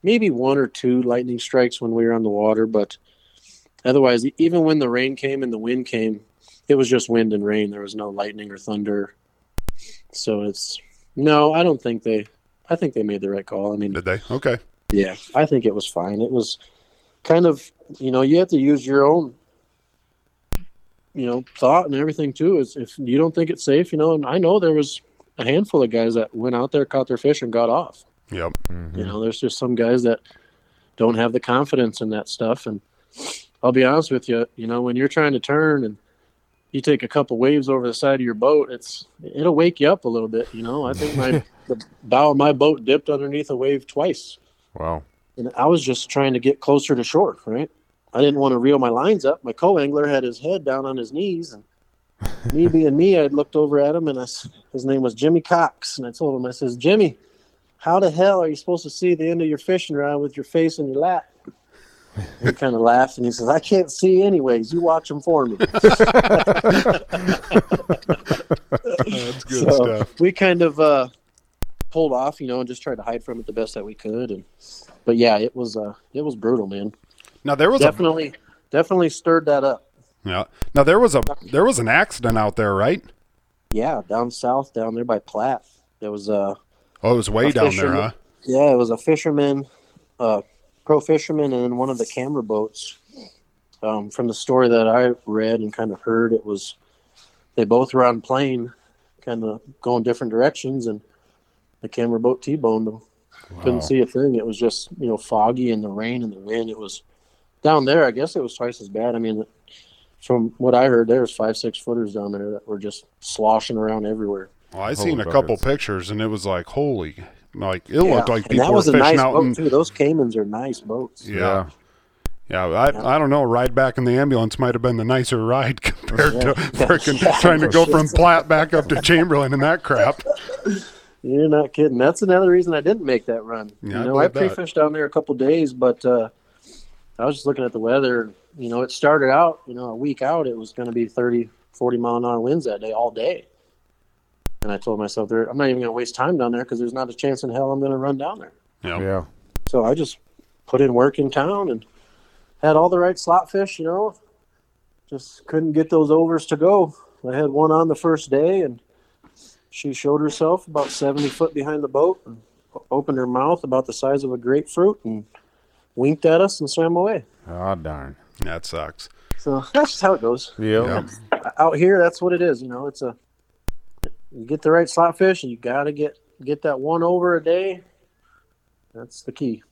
maybe one or two lightning strikes when we were on the water, but otherwise, even when the rain came and the wind came, it was just wind and rain. There was no lightning or thunder. So it's no, I don't think they. I think they made the right call. I mean, Did they? Okay. yeah, I think it was fine. It was kind of, you know, you have to use your own, you know, thought and everything too. Is if you don't think it's safe, you know, and I know there was a handful of guys that went out there, caught their fish, and got off. Yep. Mm-hmm. You know, there's just some guys that don't have the confidence in that stuff. And I'll be honest with you, you know, when you're trying to turn and you take a couple waves over the side of your boat, it's it'll wake you up a little bit. You know, I think my the bow of my boat dipped underneath a wave twice, Wow. and I was just trying to get closer to shore. Right, I didn't want to reel my lines up. My co-angler had his head down on his knees, and me being me, I looked over at him, and I, his name was Jimmy Cox, and I told him, I says, Jimmy, how the hell are you supposed to see the end of your fishing rod with your face in your lap? He kind of laughed and he says, I can't see anyways. You watch them for me. That's good So stuff. we kind of uh, pulled off, you know, and just tried to hide from it the best that we could. And but yeah, it was uh, it was brutal, man. Now there was a Definitely, definitely stirred that up. yeah. Now there was a there was an accident out there, right? Yeah, down south, down there by Platte, there was uh, Oh, it was way A down there, huh? Yeah, it was a fisherman, uh, pro fisherman, and then one of the camera boats. Um, from the story that I read and kind of heard, it was they both were on plane, kind of going different directions, and the camera boat T-boned them. Couldn't see a thing. It was just you know foggy and the rain and the wind. It was down there. I guess it was twice as bad. I mean, from what I heard, there was five six footers down there that were just sloshing around everywhere. Well, I Holy seen a couple buckets. pictures, and it was like, holy, like it looked like people that were was a fishing nice out. boat in, too. Those Caymas are nice boats. yeah, yeah. I I don't know. Ride back in the ambulance might have been the nicer ride compared to freaking Yeah, trying to go sure. from Platte back up to Chamberlain and that crap. You're not kidding. That's another reason I didn't make that run. Yeah, I you know, I believe that. pre-fished down there a couple days, but uh, I was just looking at the weather. You know, it started out, you know, a week out, it was going to be 30, 40 mile an hour winds that day, all day. And I told myself, there, I'm not even going to waste time down there because there's not a chance in hell I'm going to run down there. Yeah. Yeah. So I just put in work in town and had all the right slot fish, you know. Just couldn't get those overs to go. I had one on the first day and she showed herself about 70 foot behind the boat and opened her mouth about the size of a grapefruit and winked at us and swam away. Oh darn. That sucks. So that's just how it goes. Yeah. Out here, that's what it is. You know, it's a you get the right slot fish and you got to get get that one over a day. That's the key.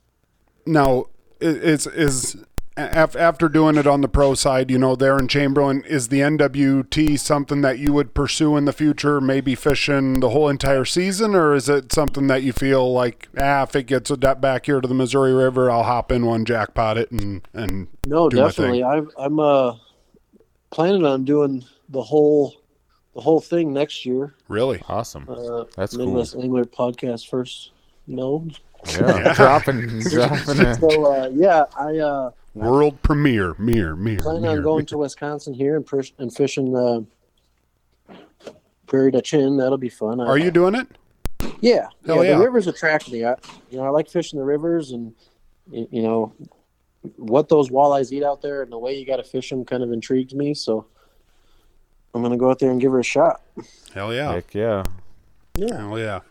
Now, i- is is after doing it on the pro side, you know, there in Chamberlain, is the NWT something that you would pursue in the future? Maybe fishing the whole entire season, or is it something that you feel like, ah, if it gets a back here to the Missouri River, I'll hop in one, jackpot it, and and No, definitely. I'm I'm uh planning on doing the whole the whole thing next year. really, Awesome. Uh, That's cool. Midwest Angler podcast first. No, Yeah. dropping dropping it. so uh, yeah, I uh, world premiere, mirror, mirror, plan mirror. on going to Wisconsin here and, pers- and fishing uh, Prairie du Chien. That'll be fun. I- Are you doing it? Yeah, Hell yeah. yeah. The rivers attract me. I, you know, I like fishing the rivers, and you know what those walleyes eat out there, and the way you got to fish them kind of intrigues me. So I'm gonna go out there and give her a shot. Hell yeah. Heck yeah. Yeah. Hell yeah.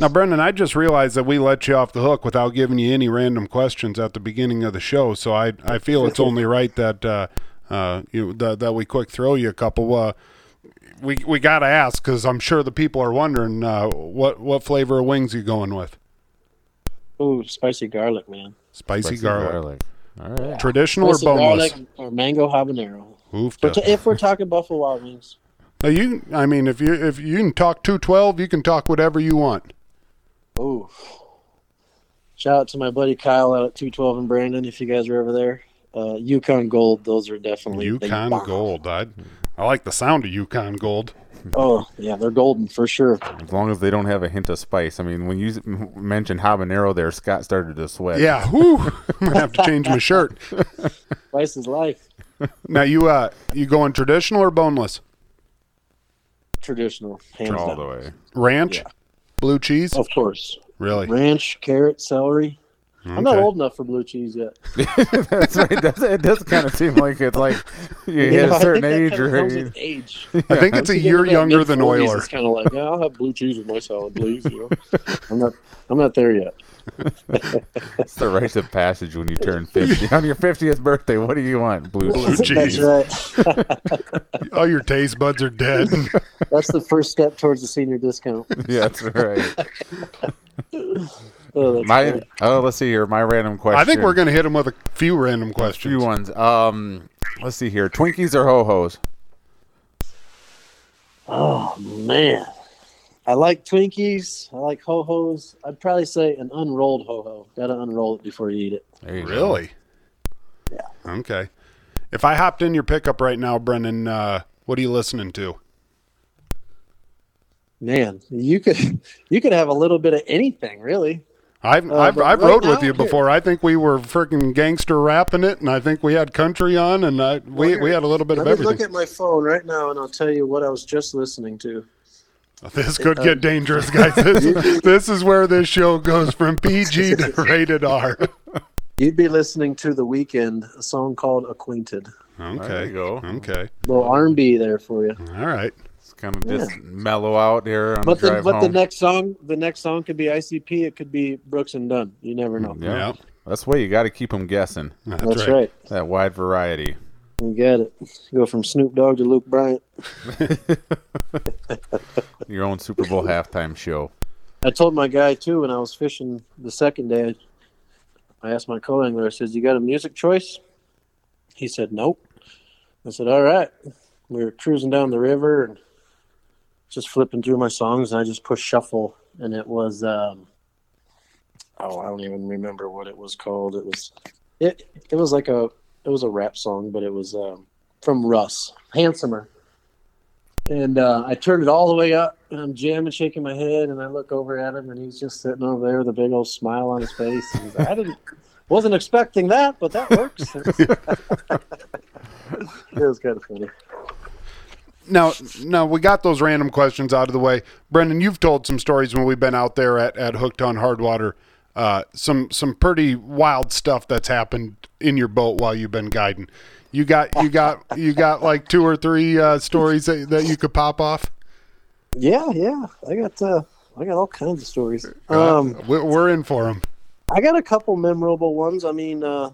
Now, Brennan, I just realized that we let you off the hook without giving you any random questions at the beginning of the show. So I, I feel it's only right that uh, uh, you that, that we quick throw you a couple. Uh, we we got to ask because I'm sure the people are wondering uh, what what flavor of wings you going with? Ooh, spicy garlic, man. Spicy, Spicy garlic. All right. traditional Spicy or boneless? garlic or mango habanero. Oof. But if we're talking Buffalo Wild Wings, Now you, I mean, if you if you can talk two twelve, you can talk whatever you want. ooh. Shout out to my buddy Kyle out at 212 and Brandon. If you guys are ever there, uh, Yukon Gold. Those are definitely they Yukon. Gold. I I like the sound of Yukon Gold. Oh yeah, they're golden for sure. As long as they don't have a hint of spice. I mean, when you mentioned habanero there, Scott started to sweat. Yeah, whoo! I'm gonna have to change my shirt. Spice is life. Now you uh you going traditional or boneless? Traditional, hands All down. the way. Ranch, Yeah. blue cheese. Of course. Really? Ranch, carrot, celery. I'm not old enough for blue cheese yet. That's right. It does, it does kind of seem like it's like you You hit a certain age kinda or comes with age. I think it's a year younger than Euler. It's kind of like, yeah, I'll have blue cheese with my salad, please. You know, I'm not, I'm not there yet. It's the rites of passage when you turn 50. On your 50th birthday, what do you want? Blue Blue cheese. cheese. That's right. All your taste buds are dead. That's the first step towards the senior discount. Yeah, that's right. Oh, that's My great. oh, let's see here. My random question. I think we're going to hit him with a few random a questions. few ones. Um, let's see here. Twinkies or ho hos? Oh man, I like Twinkies. I like ho hos. I'd probably say an unrolled ho ho. Got to unroll it before you eat it. There you go. Really? Yeah. Okay. If I hopped in your pickup right now, Brennan, uh, what are you listening to? Man, you could you could have a little bit of anything, really. I've Uh, I've, I've right rode with you here- before. I think we were freaking gangster rapping it, and I think we had country on, and I, we Well, we had a little bit Let of me look at my phone right now, and I'll tell you what I was just listening to. This could get dangerous, guys. This, this is where this show goes from PG to rated R. You'd be listening to The Weeknd, a song called "Acquainted." There you Okay. go. Okay. little R&B there for you. All right. It's kind of just mellow out here on But the the drive but the next song, the next song could be ICP. It could be Brooks and Dunn. You never know. Mm, yeah. Yeah. That's the way you got to keep them guessing. That's, That's right. right. That wide variety. You got it. Go from Snoop Dogg to Luke Bryan. Your own Super Bowl halftime show. I told my guy too when I was fishing the second day. I asked my co-angler. I said, "You got a music choice?" He said, "Nope." I said, "All right." We were cruising down the river and just flipping through my songs, and I just pushed shuffle, and it was um, oh, I don't even remember what it was called. It was it it was like a it was a rap song, but it was um, from Russ, "Handsomer." And uh, I turned it all the way up, and I'm jamming, shaking my head, and I look over at him, and he's just sitting over there with a big old smile on his face. Like, I didn't, wasn't expecting that, but that works. it was kind of funny. Now, now we got those random questions out of the way. Brennan, you've told some stories when we've been out there at, at Hooked on Hardwater. Uh, some some pretty wild stuff that's happened in your boat while you've been guiding. You got you got you got like two or three uh, stories that, that you could pop off. Yeah, yeah, I got uh, I got all kinds of stories. Um, we're, we're in for them. I got a couple memorable ones. I mean, uh,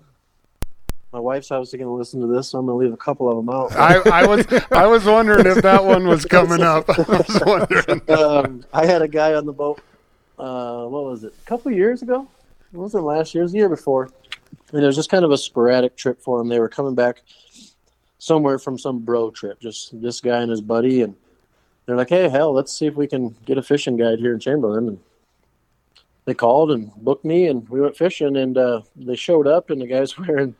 my wife's obviously going to listen to this, so I'm going to leave a couple of them out. I, I was I was wondering if that one was coming up. I was wondering. um, I had a guy on the boat. Uh, what was it? A couple years ago. It wasn't last year. It was the year before. And it was just kind of a sporadic trip for him. They were coming back somewhere from some bro trip. Just this guy and his buddy, and they're like, "Hey, hell, let's see if we can get a fishing guide here in Chamberlain." And they called and booked me, and we went fishing. And uh, they showed up, and the guy's wearing,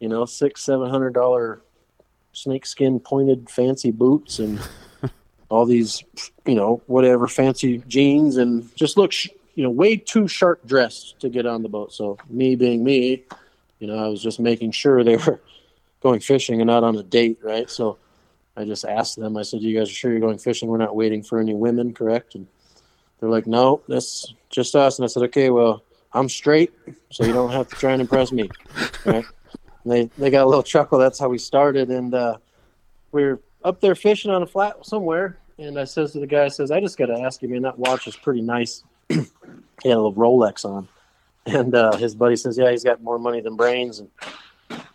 you know, six, seven hundred dollar snakeskin pointed fancy boots and all these, you know, whatever fancy jeans and just look, sh- you know, way too sharp dressed to get on the boat. So me being me, you know, I was just making sure they were going fishing and not on a date, right? So I just asked them. I said, "You guys are sure you're going fishing? We're not waiting for any women, correct?" And they're like, "No, that's just us." And I said, "Okay, well, I'm straight, so you don't have to try and impress me." Right? And they they got a little chuckle. That's how we started, and uh, we were up there fishing on a flat somewhere. And I says to the guy, I says, "I just got to ask you, man, that watch is pretty nice." he had a little Rolex on, and uh, his buddy says, "Yeah, he's got more money than brains, and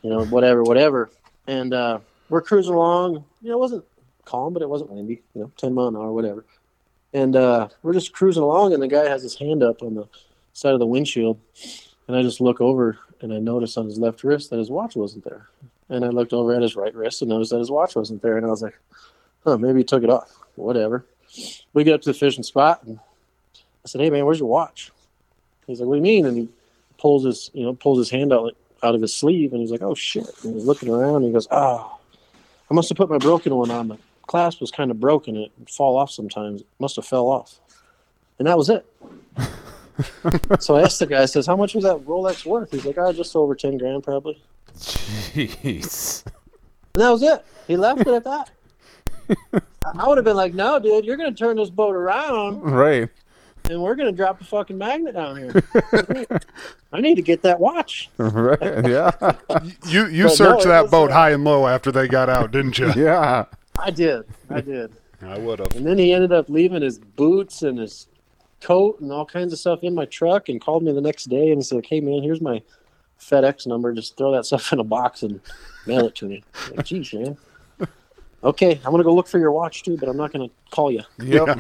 you know, whatever, whatever." And uh, we're cruising along. You know, it wasn't calm, but it wasn't windy. You know, ten mile an hour, whatever. And uh, we're just cruising along, and the guy has his hand up on the side of the windshield, and I just look over and I notice on his left wrist that his watch wasn't there. And I looked over at his right wrist and noticed that his watch wasn't there, and I was like, "Huh, maybe he took it off. Whatever." We get up to the fishing spot, and I said, "Hey, man, where's your watch?" He's like, "What do you mean?" And he pulls his, you know, pulls his hand out like, out of his sleeve, and he's like, "Oh shit!" And he's looking around, and he goes, "Oh, I must have put my broken one on. The clasp was kind of broken. It would fall off sometimes. It must have fell off." And that was it. so I asked the guy, I says, How much was that Rolex worth? He's like, Oh, just over 10 grand, probably. Jeez. And that was it. He left it at that. I would have been like, No, dude, you're going to turn this boat around Right. and we're going to drop a fucking magnet down here. I need to get that watch. Right. Yeah. You you But no, searched it that was, boat uh, high and low after they got out, didn't you? Yeah. I did. I did. I would have. And then he ended up leaving his boots and his coat and all kinds of stuff in my truck and called me the next day and said, "Hey man, here's my FedEx number. Just throw that stuff in a box and mail it to me." Like, geez, man. Okay, I'm gonna go look for your watch too, but I'm not gonna call you. Yep.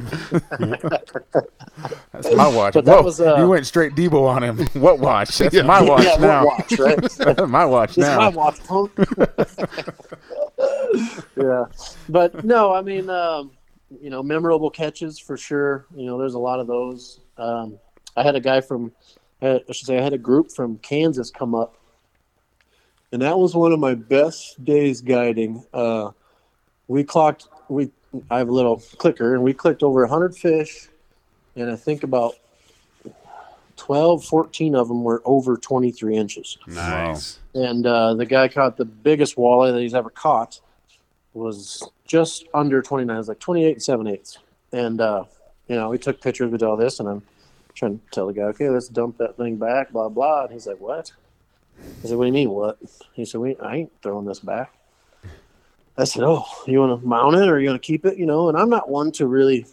That's my watch. But that Whoa, was, uh, you went straight Debo on him. What watch? That's Yeah. my watch yeah, now. watch, right? my watch This is my watch, punk. yeah, but no, I mean, um, you know, memorable catches for sure. You know, there's a lot of those. Um, I had a guy from, I should say, I had a group from Kansas come up, and that was one of my best days guiding. Uh, we clocked. We I have a little clicker, and we clicked over 100 fish, and I think about 12, 14 of them were over 23 inches Nice. and uh, the guy caught the biggest walleye that he's ever caught was just under 29 it was like 28 and 7 eighths and uh, you know we took pictures with all this and i'm trying to tell the guy okay let's dump that thing back blah blah. And he's like what? I said what do you mean what? He said we, i ain't throwing this back. I said oh you want to mount it or you want to keep it? You know and i'm not one to really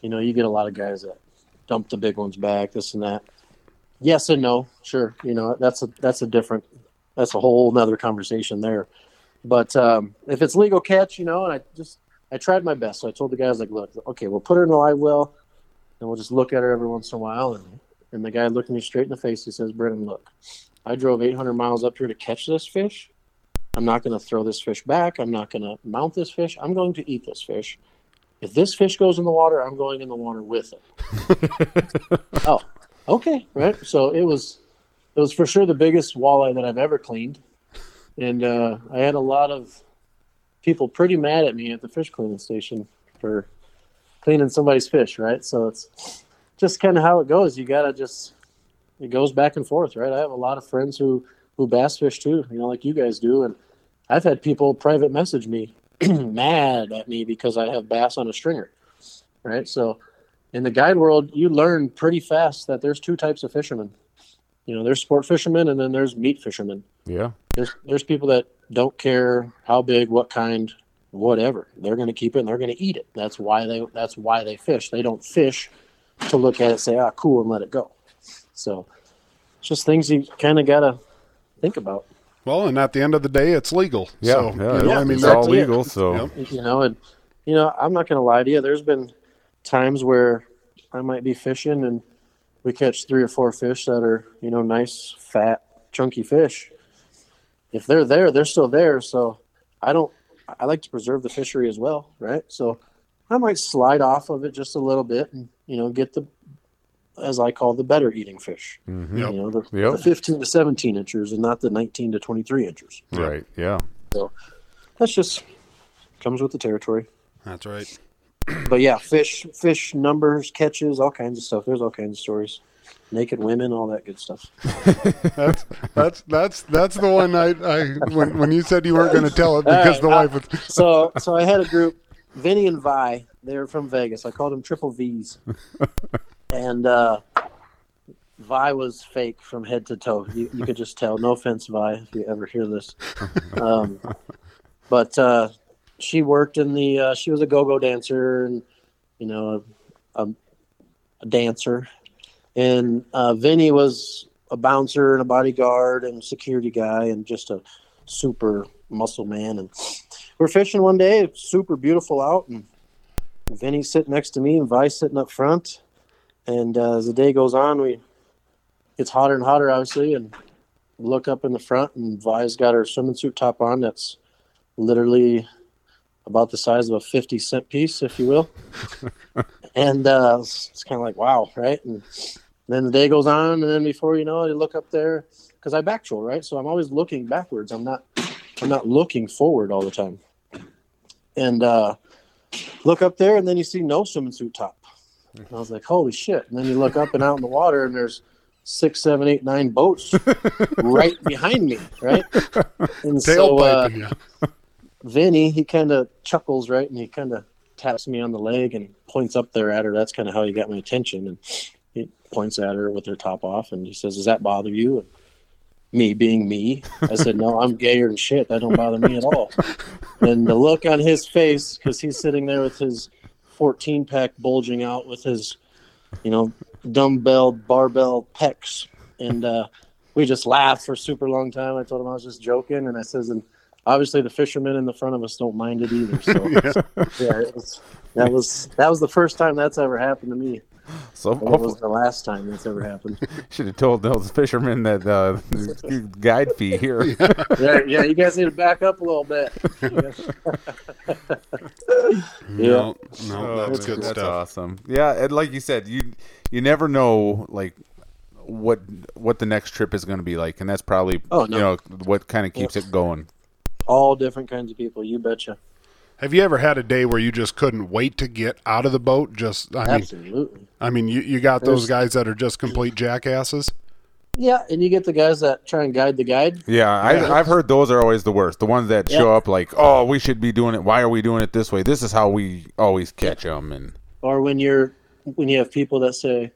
you know you get a lot of guys that dump the big ones back this and that. Yes and no sure you know that's a that's a different that's a whole nother conversation there. But um, if it's legal catch you know and i just i tried my best. So i told the guys like look okay we'll put it in the live well and we'll just look at her every once in a while and and the guy looked me straight in the face he says brennan look i drove 800 miles up here to catch this fish. I'm not going to throw this fish back. I'm not going to mount this fish. I'm going to eat this fish. If this fish goes in the water i'm going in the water with it. Oh okay right? So it was it was for sure the biggest walleye that i've ever cleaned. And uh, i had a lot of people pretty mad at me at the fish cleaning station for cleaning somebody's fish right so it's just kind of how it goes you gotta just it goes back and forth right i have a lot of friends who who bass fish too you know like you guys do and i've had people private message me mad at me because i have bass on a stringer right so in the guide world, you learn pretty fast that there's two types of fishermen. You know, there's sport fishermen and then there's meat fishermen. Yeah. There's there's people that don't care how big, what kind, whatever. They're going to keep it and they're going to eat it. That's why they that's why they fish. They don't fish to look at it, say, ah, cool, and let it go. So, it's just things you kind of got to think about. Well, and at the end of the day, it's legal. Yeah. So, yeah, you know, yeah, I mean, it's that, all exactly it. legal. So Yep. you know and you know i'm not going to lie to you there's been times where i might be fishing and we catch three or four fish that are you know nice fat chunky fish if they're there they're still there so i don't i like to preserve the fishery as well right so i might slide off of it just a little bit and you know get the as i call the better eating fish Mhm. Yep. you know the, Yep. the 15 to 17 inches and not the 19 to 23 inches right. Yeah. So that's just comes with the territory that's right. but yeah, fish, fish numbers, catches, all kinds of stuff. There's all kinds of stories. Naked women, all that good stuff. That's that's that's that's the one I, I when when you said you weren't going to tell it because right, the I- wife was So, so I had a group, Vinny and Vi. They were from Vegas. I called them Triple V's, and uh, Vi was fake from head to toe. You, you could just tell. No offense, Vi, if you ever hear this. Um, but uh, she worked in the. Uh, she was a go-go dancer, and you know, a, a, a dancer. And uh, Vinny was a bouncer and a bodyguard and security guy, and just a super muscle man. And we're fishing one day, super beautiful out, and Vinny's sitting next to me, and Vi's sitting up front. And uh, as the day goes on, we it's hotter and hotter, obviously, and look up in the front, and Vi's got her swimming suit top on. That's literally about the size of a fifty cent piece, if you will. and uh, it's, kind of like wow, right? And then the day goes on, and then before you know it, you look up there because I back troll, right? So I'm always looking backwards. I'm not I'm not looking forward all the time. And uh, look up there, and then you see no swimming suit top. And I was like, holy shit. And then you look up and out in the water, and there's six, seven, eight, nine boats right behind me, right? And tail so uh. Vinny, he kind of chuckles, right? And he kind of taps me on the leg and points up there at her. That's kind of how he got my attention. And he points at her with her top off, and he says, "Does that bother you?" And me being me, I said, "No, I'm gayer than shit. That don't bother me at all." And the look on his face, because he's sitting there with his 14 pack bulging out, with his you know, dumbbell, barbell pecs. And uh, we just laughed for a super long time. I told him I was just joking. And I says, and obviously the fishermen in the front of us don't mind it either. So yeah, it was, that was that was the first time that's ever happened to me. So And it was the last time that's ever happened. should have told those fishermen that uh, guide fee here. yeah, yeah, you guys need to back up a little bit. No, no, Oh, that's man, good that's stuff. awesome. Yeah, and like you said, you you never know like what what the next trip is going to be like, and that's probably Oh, no. you know what kind of keeps it going. All different kinds of people, you betcha. Have you ever had a day where you just couldn't wait to get out of the boat? Just, I mean, Absolutely. I mean, you, you got those guys that are just complete jackasses. Yeah, and you get the guys that try and guide the guide. Yeah, I, I've heard those are always the worst. The ones that show up like, oh, we should be doing it. Why are we doing it this way? This is how we always catch them. And or when you're when you have people that say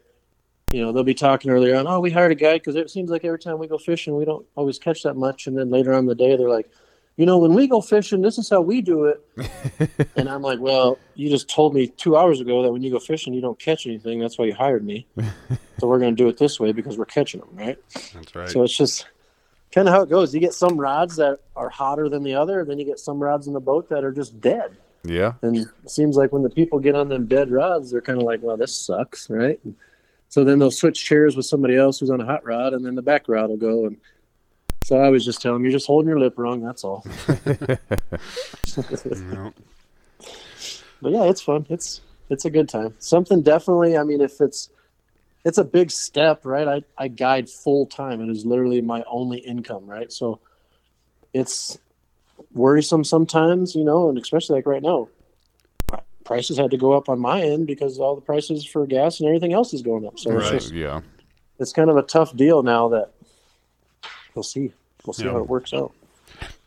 you know they'll be talking earlier on oh we hired a guide because it seems like every time we go fishing we don't always catch that much and then later on in the day they're like you know when we go fishing this is how we do it and i'm like well you just told me two hours ago that when you go fishing you don't catch anything that's why you hired me so we're going to do it this way because we're catching them right That's right. so it's just kind of how it goes you get some rods that are hotter than the other and then you get some rods in the boat that are just dead yeah, and it seems like when the people get on them dead rods, they're kind of like, well, this sucks, right? And so then they'll switch chairs with somebody else who's on a hot rod, and then the back rod will go. And so I was just telling them, you're just holding your lip wrong. That's all. No. But yeah, it's fun. It's it's a good time. Something definitely. I mean, if it's it's a big step, right? I I guide full time. It is literally my only income, right? So it's worrisome sometimes, you know, and especially like right now, prices had to go up on my end because all the prices for gas and everything else is going up. So it's just yeah. it's kind of a tough deal now that we'll see. We'll see Yeah. how it works out.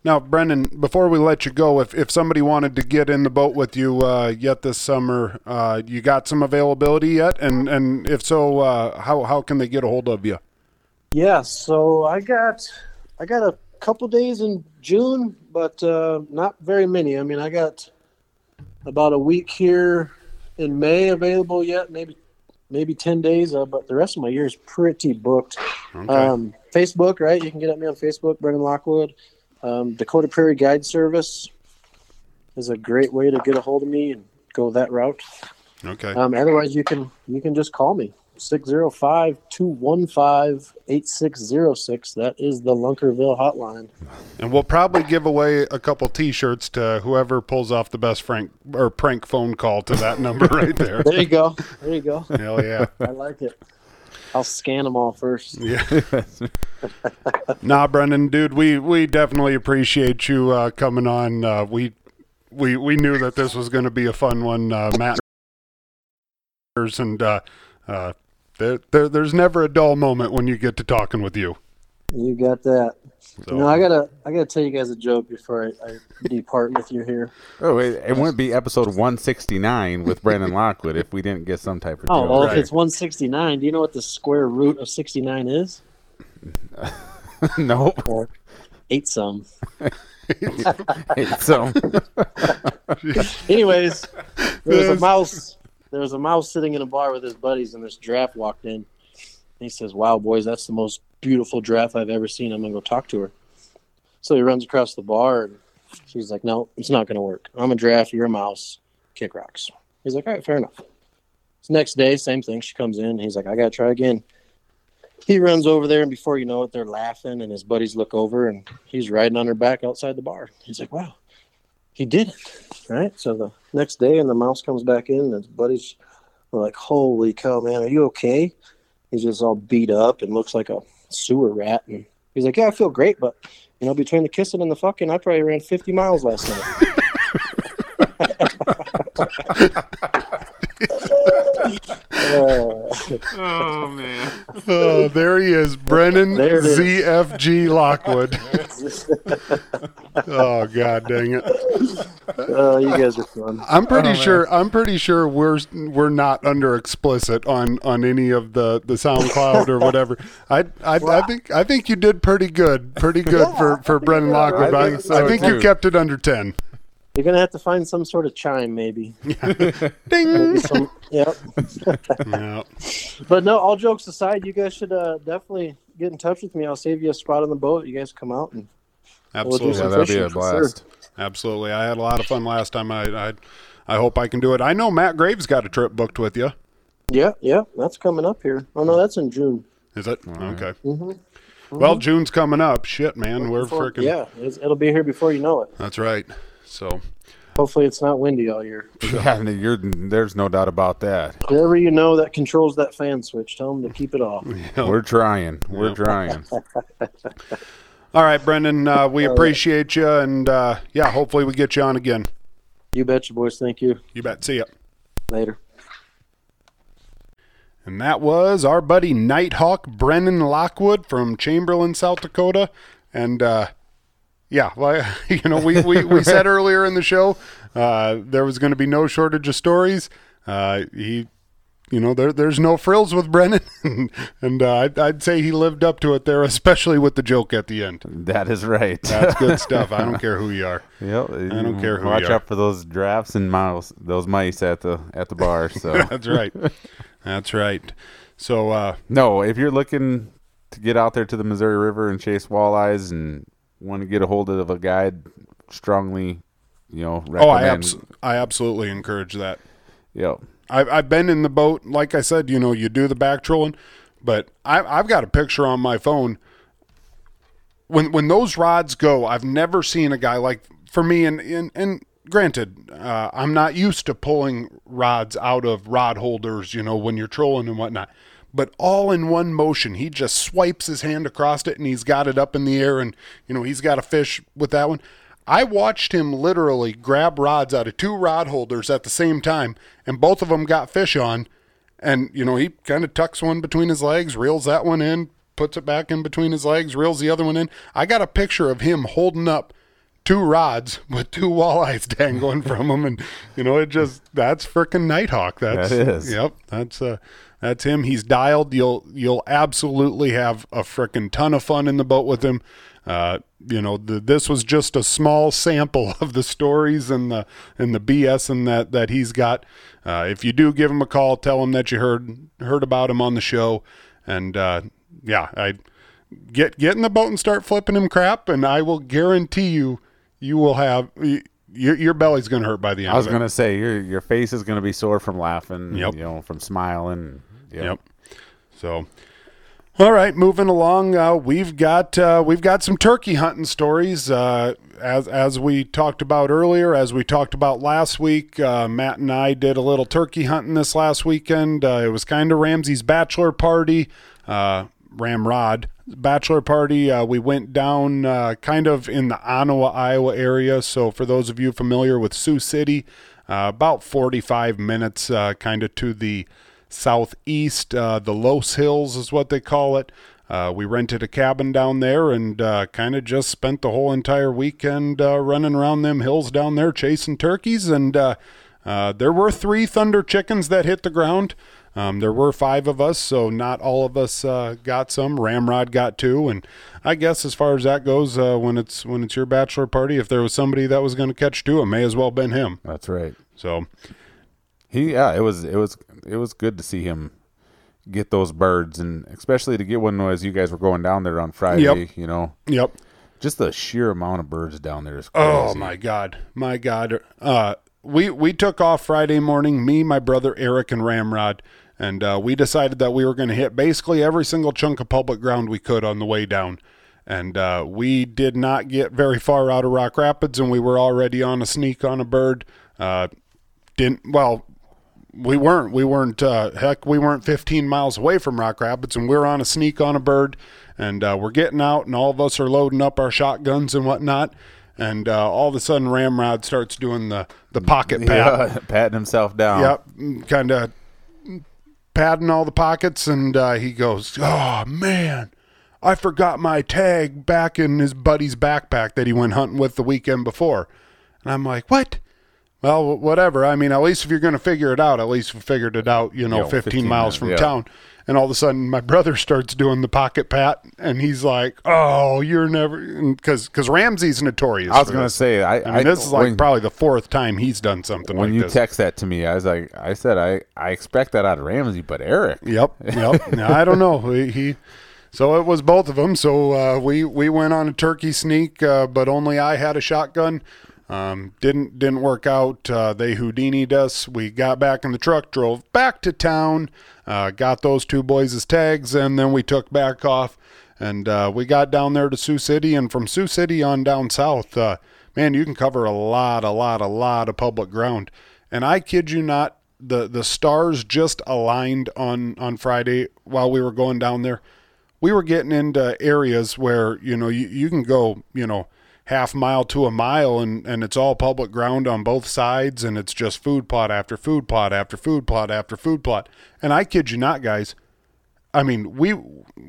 Now, Brennan, before we let you go, if, if somebody wanted to get in the boat with you uh, yet this summer, uh, you got some availability yet? And and if so, uh, how how can they get a hold of you? Yeah, so I got I got a couple days in June, but uh, not very many. I mean, I got about a week here in May available yet, maybe maybe ten days, uh, but the rest of my year is pretty booked. Okay. Um, Facebook, right? You can get at me on Facebook, Brennan Lockwood. Um, Dakota Prairie Guide Service is a great way to get a hold of me and go that route. okay. Um, otherwise, you can you can just call me 605-215-8606. That is the Lunkerville hotline. And we'll probably give away a couple T-shirts to whoever pulls off the best prank or prank phone call to that number right there. There you go. There you go. Hell yeah. I like it. I'll scan them all first. Yeah. nah, Brennan, dude, we we definitely appreciate you uh, coming on. Uh, we we we knew that this was going to be a fun one, uh, Matt. And uh, uh, there, there there's never a dull moment when you get to talking with you. You got that. So, You know, I gotta I gotta tell you guys a joke before I, I depart with you here. Oh, it, it wouldn't be episode 169 with Brennan Lockwood if we didn't get some type of Oh, joke. well, right. if it's 169, do you know what the square root of 69 is? no. Or eight some. so, Anyways, there was a mouse. There was a mouse sitting in a bar with his buddies, and this giraffe walked in. And he says, "Wow, boys, that's the most beautiful giraffe I've ever seen. I'm gonna go talk to her." So he runs across the bar, and she's like, "No, it's not gonna work. I'm a giraffe. You're a mouse. Kick rocks." He's like, "All right, fair enough." So next day, same thing. She comes in. He's like, "I gotta try again." He runs over there, and before you know it, they're laughing, and his buddies look over, and he's riding on her back outside the bar. He's like, "Wow." He did it. Right. So the next day, and the mouse comes back in, and his buddies were like, "Holy cow, man, are you okay?" He's just all beat up and looks like a sewer rat. And he's like, "Yeah, I feel great, but you know, between the kissing and the fucking, I probably ran 50 miles last night." Oh man, oh, there he is, Brennan There it is. ZFG Lockwood. oh God, dang it! uh, you guys are fun. I'm pretty Oh, man. sure. I'm pretty sure we're we're not under explicit on on any of the the SoundCloud or whatever. I I, I think I think you did pretty good, pretty good for for Brennan Lockwood. I I think think, I so, think you kept it under ten. You're gonna have to find some sort of chime, maybe. Ding. Maybe some, yep. yeah. But no, all jokes aside, you guys should uh, definitely get in touch with me. I'll save you a spot on the boat. You guys come out and Absolutely. some Yeah, that'd be a for sure. blast. Absolutely. I had a lot of fun last time. I, I, I hope I can do it. I know Matt Graves got a trip booked with you. yeah, yeah, that's coming up here. Oh no, that's in June. Is it? Okay. Mm-hmm. Well, June's coming up. Shit, man. We're freaking. yeah, it's, it'll be here before you know it. That's right. So, Hopefully, it's not windy all year. Yeah, you're, there's no doubt about that. Whoever you know that controls that fan switch, tell them to keep it off. We're trying. We're Yeah. trying. all right, Brennan, uh, we appreciate you. And uh, yeah, hopefully we get you on again. You bet, you boys. Thank you. You bet. See ya. Later. And that was our buddy Nighthawk Brennan Lockwood from Chamberlain, South Dakota. And uh, yeah, well, you know, we, we, we said earlier in the show uh, there was going to be no shortage of stories. Uh, he, you know, there there's no frills with Brennan, and uh, I'd, I'd say he lived up to it there, especially with the joke at the end. That is right. That's good stuff. I don't care who you are. Yep. I don't care who Watch you are. out for those drafts and mouse, those mice at the at the bar. So That's right. That's right. So uh, no, if you're looking to get out there to the Missouri River and chase walleyes and want to get a hold of a guide, strongly, you know, recommend. oh, I abs- I absolutely encourage that. Yep. I've, I've been in the boat. Like I said, you know, you do the back trolling, but I, I've got a picture on my phone. When when those rods go, I've never seen a guy like for me. And and, and granted, uh, I'm not used to pulling rods out of rod holders. You know, when you're trolling and whatnot. But all in one motion, he just swipes his hand across it, and he's got it up in the air, and you know he's got a fish with that one. I watched him literally grab rods out of two rod holders at the same time, and both of them got fish on. And, you know, he kind of tucks one between his legs, reels that one in, puts it back in between his legs, reels the other one in. I got a picture of him holding up two rods with two walleyes dangling from him. And, you know, it just, that's frickin' Nighthawk. That's, That is. Yep. That's, uh, that's him. He's dialed. You'll, you'll absolutely have a frickin' ton of fun in the boat with him. Uh, you know, the, this was just a small sample of the stories and the and the BS and that that he's got. Uh, if you do give him a call, tell him that you heard heard about him on the show, and uh, yeah, I get get in the boat and start flipping him crap, and I will guarantee you, you will have your your belly's gonna hurt by the end. I was it. gonna say your your face is gonna be sore from laughing. Yep. You know, from smiling. Yep. So, all right, moving along. Uh, we've got uh, we've got some turkey hunting stories. Uh, as as we talked about earlier, as we talked about last week, uh, Matt and I did a little turkey hunting this last weekend. Uh, it was kind of Ramsey's bachelor party. Uh, Ramrod bachelor party. We went down kind of in the Onawa, Iowa area. So for those of you familiar with Sioux City, about 45 minutes, uh, kind of to the southeast. Uh, the Loess Hills is what they call it. Uh, we rented a cabin down there and uh, kind of just spent the whole entire weekend uh, running around them hills down there chasing turkeys. And uh, uh, there were three thunder chickens that hit the ground. Um, there were five of us, so not all of us uh, got some. Ramrod got two, and I guess as far as that goes, uh, when it's when it's your bachelor party, if there was somebody that was going to catch two, it may as well been him. That's right. So He yeah, it was it was it was good to see him get those birds and especially to get one as you guys were going down there on Friday, Yep. you know. yep. Just the sheer amount of birds down there is crazy. Oh my god, my god. Uh, we we took off Friday morning. Me, my brother Eric, and Ramrod, and uh, we decided that we were going to hit basically every single chunk of public ground we could on the way down. And uh, we did not get very far out of Rock Rapids, and we were already on a sneak on a bird. Uh, didn't well. We weren't. We weren't. Uh, heck, we weren't 15 miles away from Rock Rapids, and we're on a sneak on a bird, and uh, we're getting out, and all of us are loading up our shotguns and whatnot, and uh, all of a sudden Ramrod starts doing the the pocket pat. Yeah, patting himself down. Yep, kind of padding all the pockets, and uh, he goes, "Oh man, I forgot my tag back in his buddy's backpack that he went hunting with the weekend before." And I'm like, "What? Well, whatever. I mean, at least if you're going to figure it out, at least we figured it out, you know, You know, 15, 15 miles from yeah. town. And all of a sudden, my brother starts doing the pocket pat, and he's like, "Oh, you're never," because because Ramsey's notorious. I was gonna say, I, I mean, this is like when, probably the fourth time he's done something when like you this. text that to me, I was like, I said, I, I expect that out of Ramsey, but Eric, Yep, yep. Now, I don't know. He, he so it was both of them. So uh, we we went on a turkey sneak, uh, but only I had a shotgun. Um, didn't didn't work out. Uh, they Houdini'd us. We got back in the truck, drove back to town, uh, got those two boys tags, and then we took back off. And uh, we got down there to Sioux City, and from Sioux City on down south, uh, man, you can cover a lot, a lot, a lot of public ground. And I kid you not, the the stars just aligned on on Friday while we were going down there. We were getting into areas where you know you, you can go you know half mile to a mile and and it's all public ground on both sides and it's just food plot after food plot after food plot after food plot. And I kid you not, guys. I mean, we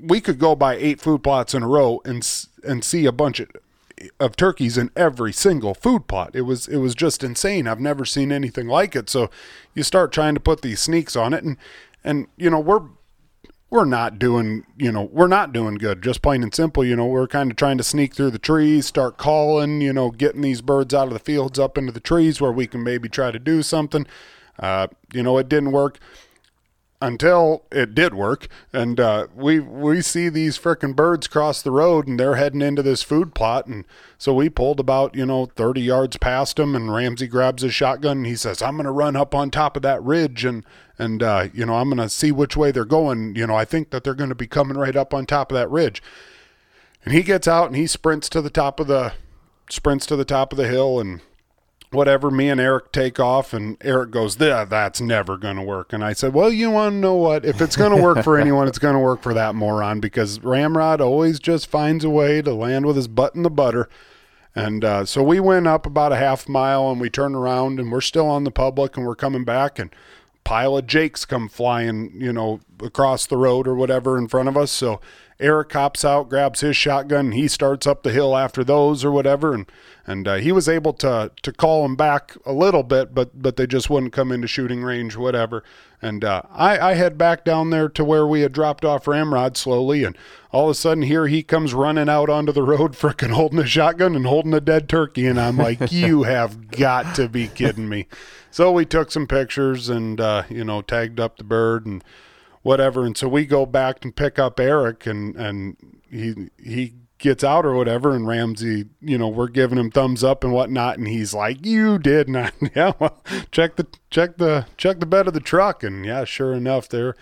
we could go by eight food plots in a row and and see a bunch of of turkeys in every single food plot. It was it was just insane. I've never seen anything like it. So you start trying to put these sneaks on it and and you know, we're we're not doing, you know, we're not doing good. Just plain and simple, you know, we're kind of trying to sneak through the trees, start calling, you know, getting these birds out of the fields up into the trees where we can maybe try to do something. Uh, you know, it didn't work until it did work and uh, we we see these frickin' birds cross the road and they're heading into this food plot and so we pulled about you know 30 yards past them and Ramsey grabs his shotgun and he says I'm gonna run up on top of that ridge and and uh, you know I'm gonna see which way they're going. You know I think that they're gonna be coming right up on top of that ridge. And he gets out and he sprints to the top of the sprints to the top of the hill and whatever me and eric take off and eric goes "Th- that's never going to work. And i said well you want to know what? If it's going to work for anyone it's going to work for that moron because ramrod always just finds a way to land with his butt in the butter. And uh, so we went up about a half mile and we turned around and we're still on the public and we're coming back and pile of jakes come flying you know across the road or whatever in front of us. So eric hops out grabs his shotgun and he starts up the hill after those or whatever and and uh, he was able to to call them back a little bit but but they just wouldn't come into shooting range whatever. And uh, I, I head back down there to where we had dropped off ramrod slowly and all of a sudden here he comes running out onto the road frickin' holding a shotgun and holding a dead turkey and i'm like you have got to be kidding me. So we took some pictures and uh, you know tagged up the bird and whatever and so we go back and pick up eric and and he he gets out or whatever and ramsey you know we're giving him thumbs up and whatnot and he's like you did not yeah well check the check the check the bed of the truck and yeah sure enough there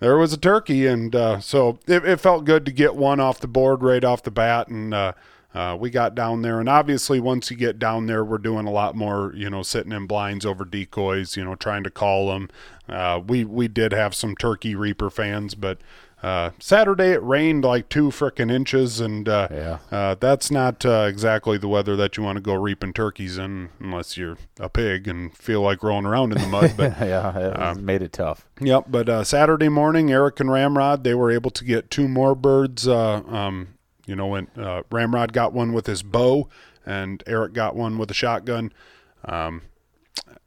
there was a turkey and uh, so it, it felt good to get one off the board right off the bat and uh, uh, we got down there and obviously once you get down there we're doing a lot more you know sitting in blinds over decoys you know trying to call them uh, we we did have some turkey reaper fans but uh, Saturday it rained like two frickin' inches, and uh, Yeah. uh, that's not uh, exactly the weather that you want to go reaping turkeys in, unless you're a pig and feel like rolling around in the mud. But yeah, it Um, made it tough. Yep, but uh, Saturday morning, Eric and Ramrod they were able to get two more birds. Uh, um, you know, when uh, Ramrod got one with his bow, and Eric got one with a shotgun. Um,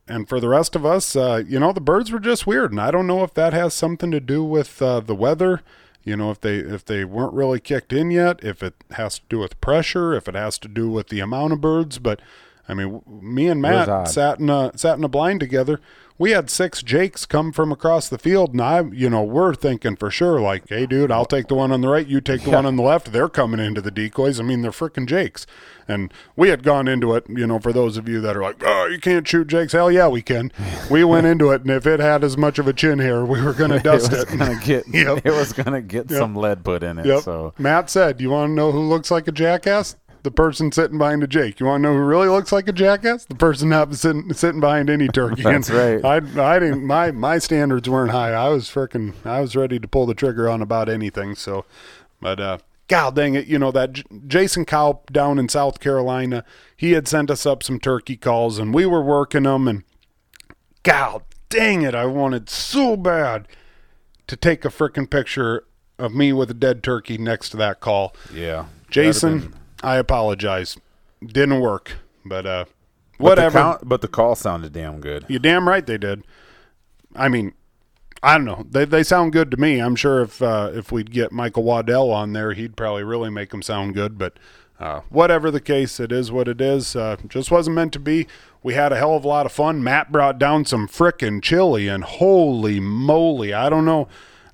and for the rest of us, uh, you know, the birds were just weird, and I don't know if that has something to do with uh, the weather. You know, if they if they weren't really kicked in yet, if it has to do with pressure, if it has to do with the amount of birds. But I mean, w- me and Matt sat in a sat in a blind together. We had six Jakes come from across the field, and I, you know, we're thinking for sure, like, hey, dude, I'll take the one on the right, you take the one on the left. They're coming into the decoys. I mean, they're freaking Jakes, and we had gone into it. You know, for those of you that are like, oh, you can't shoot Jakes, hell yeah, we can. We went into it, and if it had as much of a chin hair, we were going to dust it was it. gonna get Yep. it was gonna get Yep. some lead put in it. Yep. So Matt said, "You want to know who looks like a jackass? The person sitting behind a Jake. You want to know who really looks like a jackass? The person not sitting sitting behind any turkey." That's And right. I I didn't my my standards weren't high. I was freaking I was ready to pull the trigger on about anything. So, but uh. God dang it, you know that J- Jason Cow down in South Carolina, he had sent us up some turkey calls and we were working them and God dang it, I wanted so bad to take a frickin' picture of me with a dead turkey next to that call. yeah, Jason, I apologize. Didn't work, but uh, But the whatever. count- but the call sounded damn good. You damn right they did. I mean, I don't know. They they sound good to me. I'm sure if uh, if we'd get Michael Waddell on there, he'd probably really make them sound good. But uh, whatever the case, it is what it is. Uh, just wasn't meant to be. We had a hell of a lot of fun. Matt brought down some frickin' chili, and holy moly, I don't know.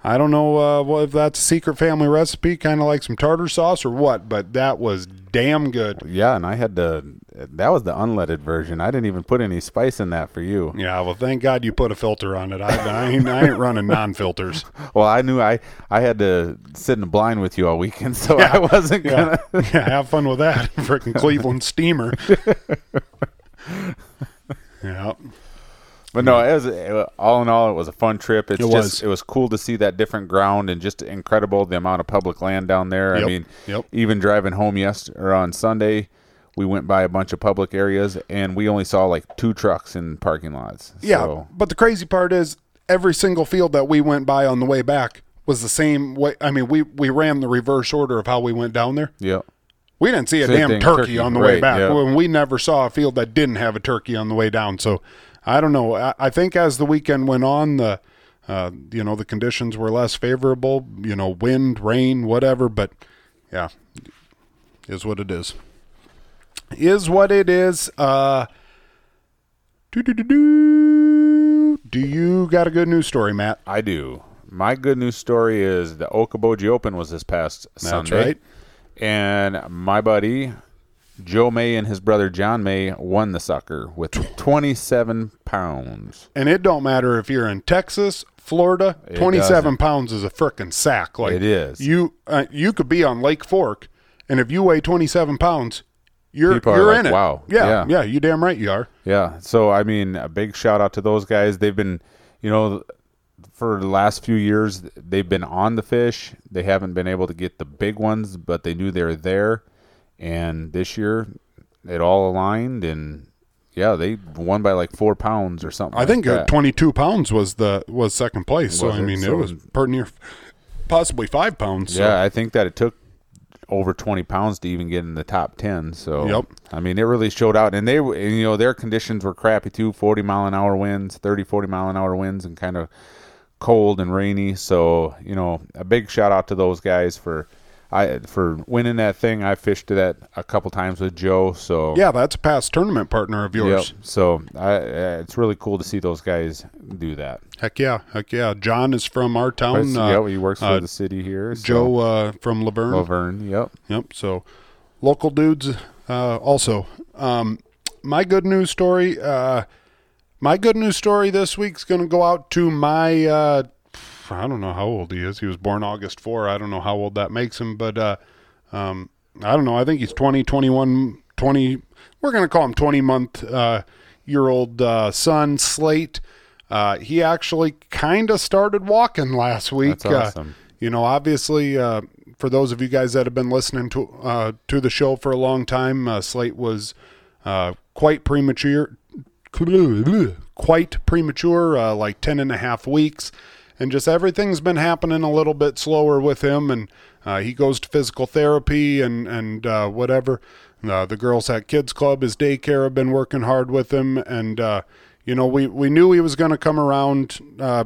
I don't know uh, if that's a secret family recipe, kind of like some tartar sauce or what, but that was damn good. Yeah, and I had to. That was the unleaded version. I didn't even put any spice in that for you. Yeah, well, thank God you put a filter on it. I, I, ain't, I ain't running non-filters. Well, I knew I I had to sit in the blind with you all weekend, so I wasn't Yeah, gonna. yeah, have fun with that. Freaking Cleveland steamer. yeah, But no, it was all in all, it was a fun trip. It's It just was. it was cool to see that different ground and just incredible the amount of public land down there. I mean, yep. even driving home yesterday or on Sunday, we went by a bunch of public areas and we only saw like two trucks in parking lots. yeah. So, But the crazy part is, every single field that we went by on the way back was the same way. I mean, we we ran the reverse order of how we went down there. yeah. We didn't see a Same damn thing, turkey, turkey, on the way back. When we never saw a field that didn't have a turkey on the way down. So I don't know. I, I think as the weekend went on, the uh, you know the conditions were less favorable. You know, wind, rain, whatever. But yeah, is what it is. Is what it is. Uh, do you got a good news story, Matt? I do. My good news story is the Okoboji Open was this past Sunday. right. And my buddy Joe May and his brother John May won the sucker with 27 pounds. And it don't matter if you're in Texas, Florida. It Twenty-seven doesn't. pounds is a frickin' sack. Like It is. You uh, you could be on Lake Fork, and if you weigh twenty-seven pounds, you're People you're like, in it. "Wow." Yeah, Yeah. yeah, You damn right you are. Yeah. So I mean, a big shout out to those guys. They've been, you know, for the last few years they've been on the fish. They haven't been able to get the big ones, but they knew they were there. And this year, it all aligned, and yeah, they won by like four pounds or something. I think like uh, that. twenty-two pounds was the was second place. so Was I it? mean, it was pretty near, possibly five pounds. So. Yeah, I think that it took over 20 pounds to even get in the top 10. So, Yep. I mean, it really showed out. And they, and, you know, their conditions were crappy too 40 mile an hour winds, 30, 40 mile an hour winds, and kind of cold and rainy. So, you know, a big shout out to those guys for. I for winning that thing, I fished that a couple times with Joe. So yeah, that's a past tournament partner of Yep. yours. So I, uh, it's really cool to see those guys do that. Heck yeah, heck yeah. John is from our town. Uh, yeah, he works for uh, the city here. so- Joe uh, from Luverne. Luverne. Yep. Yep. So local dudes uh, also. Um, my good news story. Uh, my good news story this week's going to go out to my. I don't know how old he is. He was born August 4. I don't know how old that makes him, but uh, um, I don't know. I think he's 20, 21, 20. We're going to call him 20 month uh, year old uh, son, Slate. Uh, he actually kind of started walking last week. That's Uh, awesome. you know, obviously, uh, for those of you guys that have been listening to uh, to the show for a long time, uh, Slate was uh, quite premature, quite premature, uh, like 10 and a half weeks. And just everything's been happening a little bit slower with him. And uh, he goes to physical therapy and, and uh, whatever. Uh, the girls at Kids Club, his daycare, have been working hard with him. And, uh, you know, we, we knew he was going to come around. Uh,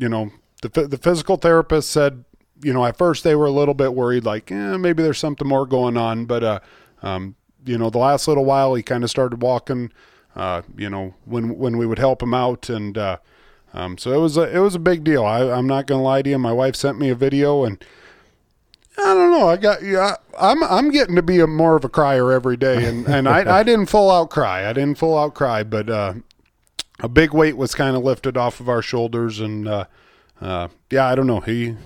you know, the, the physical therapist said, you know, at first they were a little bit worried, like, eh, maybe there's something more going on. But, uh, um, you know, the last little while he kind of started walking, uh, you know, when, when we would help him out. And, uh, um, so it was a, it was a big deal. I, I'm not going to lie to you. My wife sent me a video and I don't know. I got, yeah, I'm, I'm getting to be a more of a crier every day. And, and I, I didn't full out cry. I didn't full out cry, but, uh, a big weight was kind of lifted off of our shoulders and uh, uh, yeah i don't know he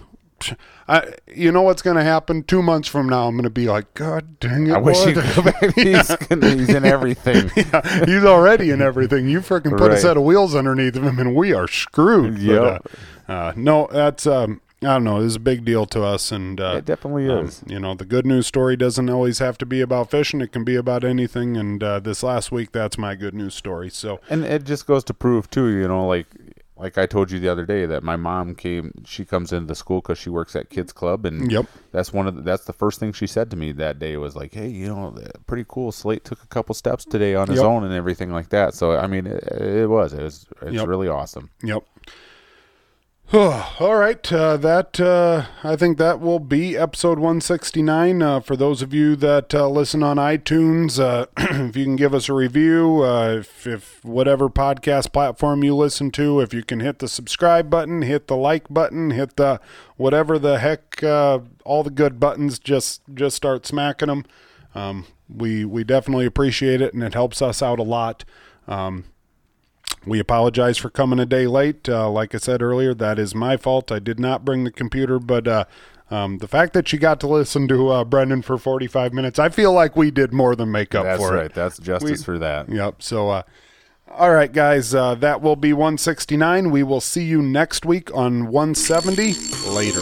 I, you know what's going to happen two months from now i'm going to be like god dang it I wish he what?" could go back. He's, he's in everything. Yeah, he's already in everything you freaking put a set of wheels underneath him and we are screwed Yep. uh, uh, no that's um, i don't know it's a big deal to us and uh, It definitely um, is. you know, the good news story doesn't always have to be about fishing. It can be about anything. And uh, this last week, that's my good news story. So, And it just goes to prove too, you know, like like I told you the other day that my mom came. She comes into the school because she works at Kids Club, and Yep. that's one of the, that's the first thing she said to me that day was like, "Hey, you know, pretty cool. Slate took a couple steps today on his Yep. own and everything like that." So I mean, it, it was it was it's Yep. really awesome. Yep. All right, uh, that uh, I think that will be episode 169. Uh, for those of you that uh, listen on iTunes, uh, if you can give us a review, uh, if, if whatever podcast platform you listen to, if you can hit the subscribe button, hit the like button, hit the whatever the heck, all the good buttons, just just start smacking them. Um, we we definitely appreciate it, and it helps us out a lot. Um, we apologize for coming a day late. Uh, like I said earlier, that is my fault. I did not bring the computer, but uh, um, the fact that you got to listen to uh, Brennan for 45 minutes, I feel like we did more than make up That's for right. it. That's right. That's justice We- for that. Yep. So, uh, all right, guys, uh, that will be 169. We will see you next week on 170. Later.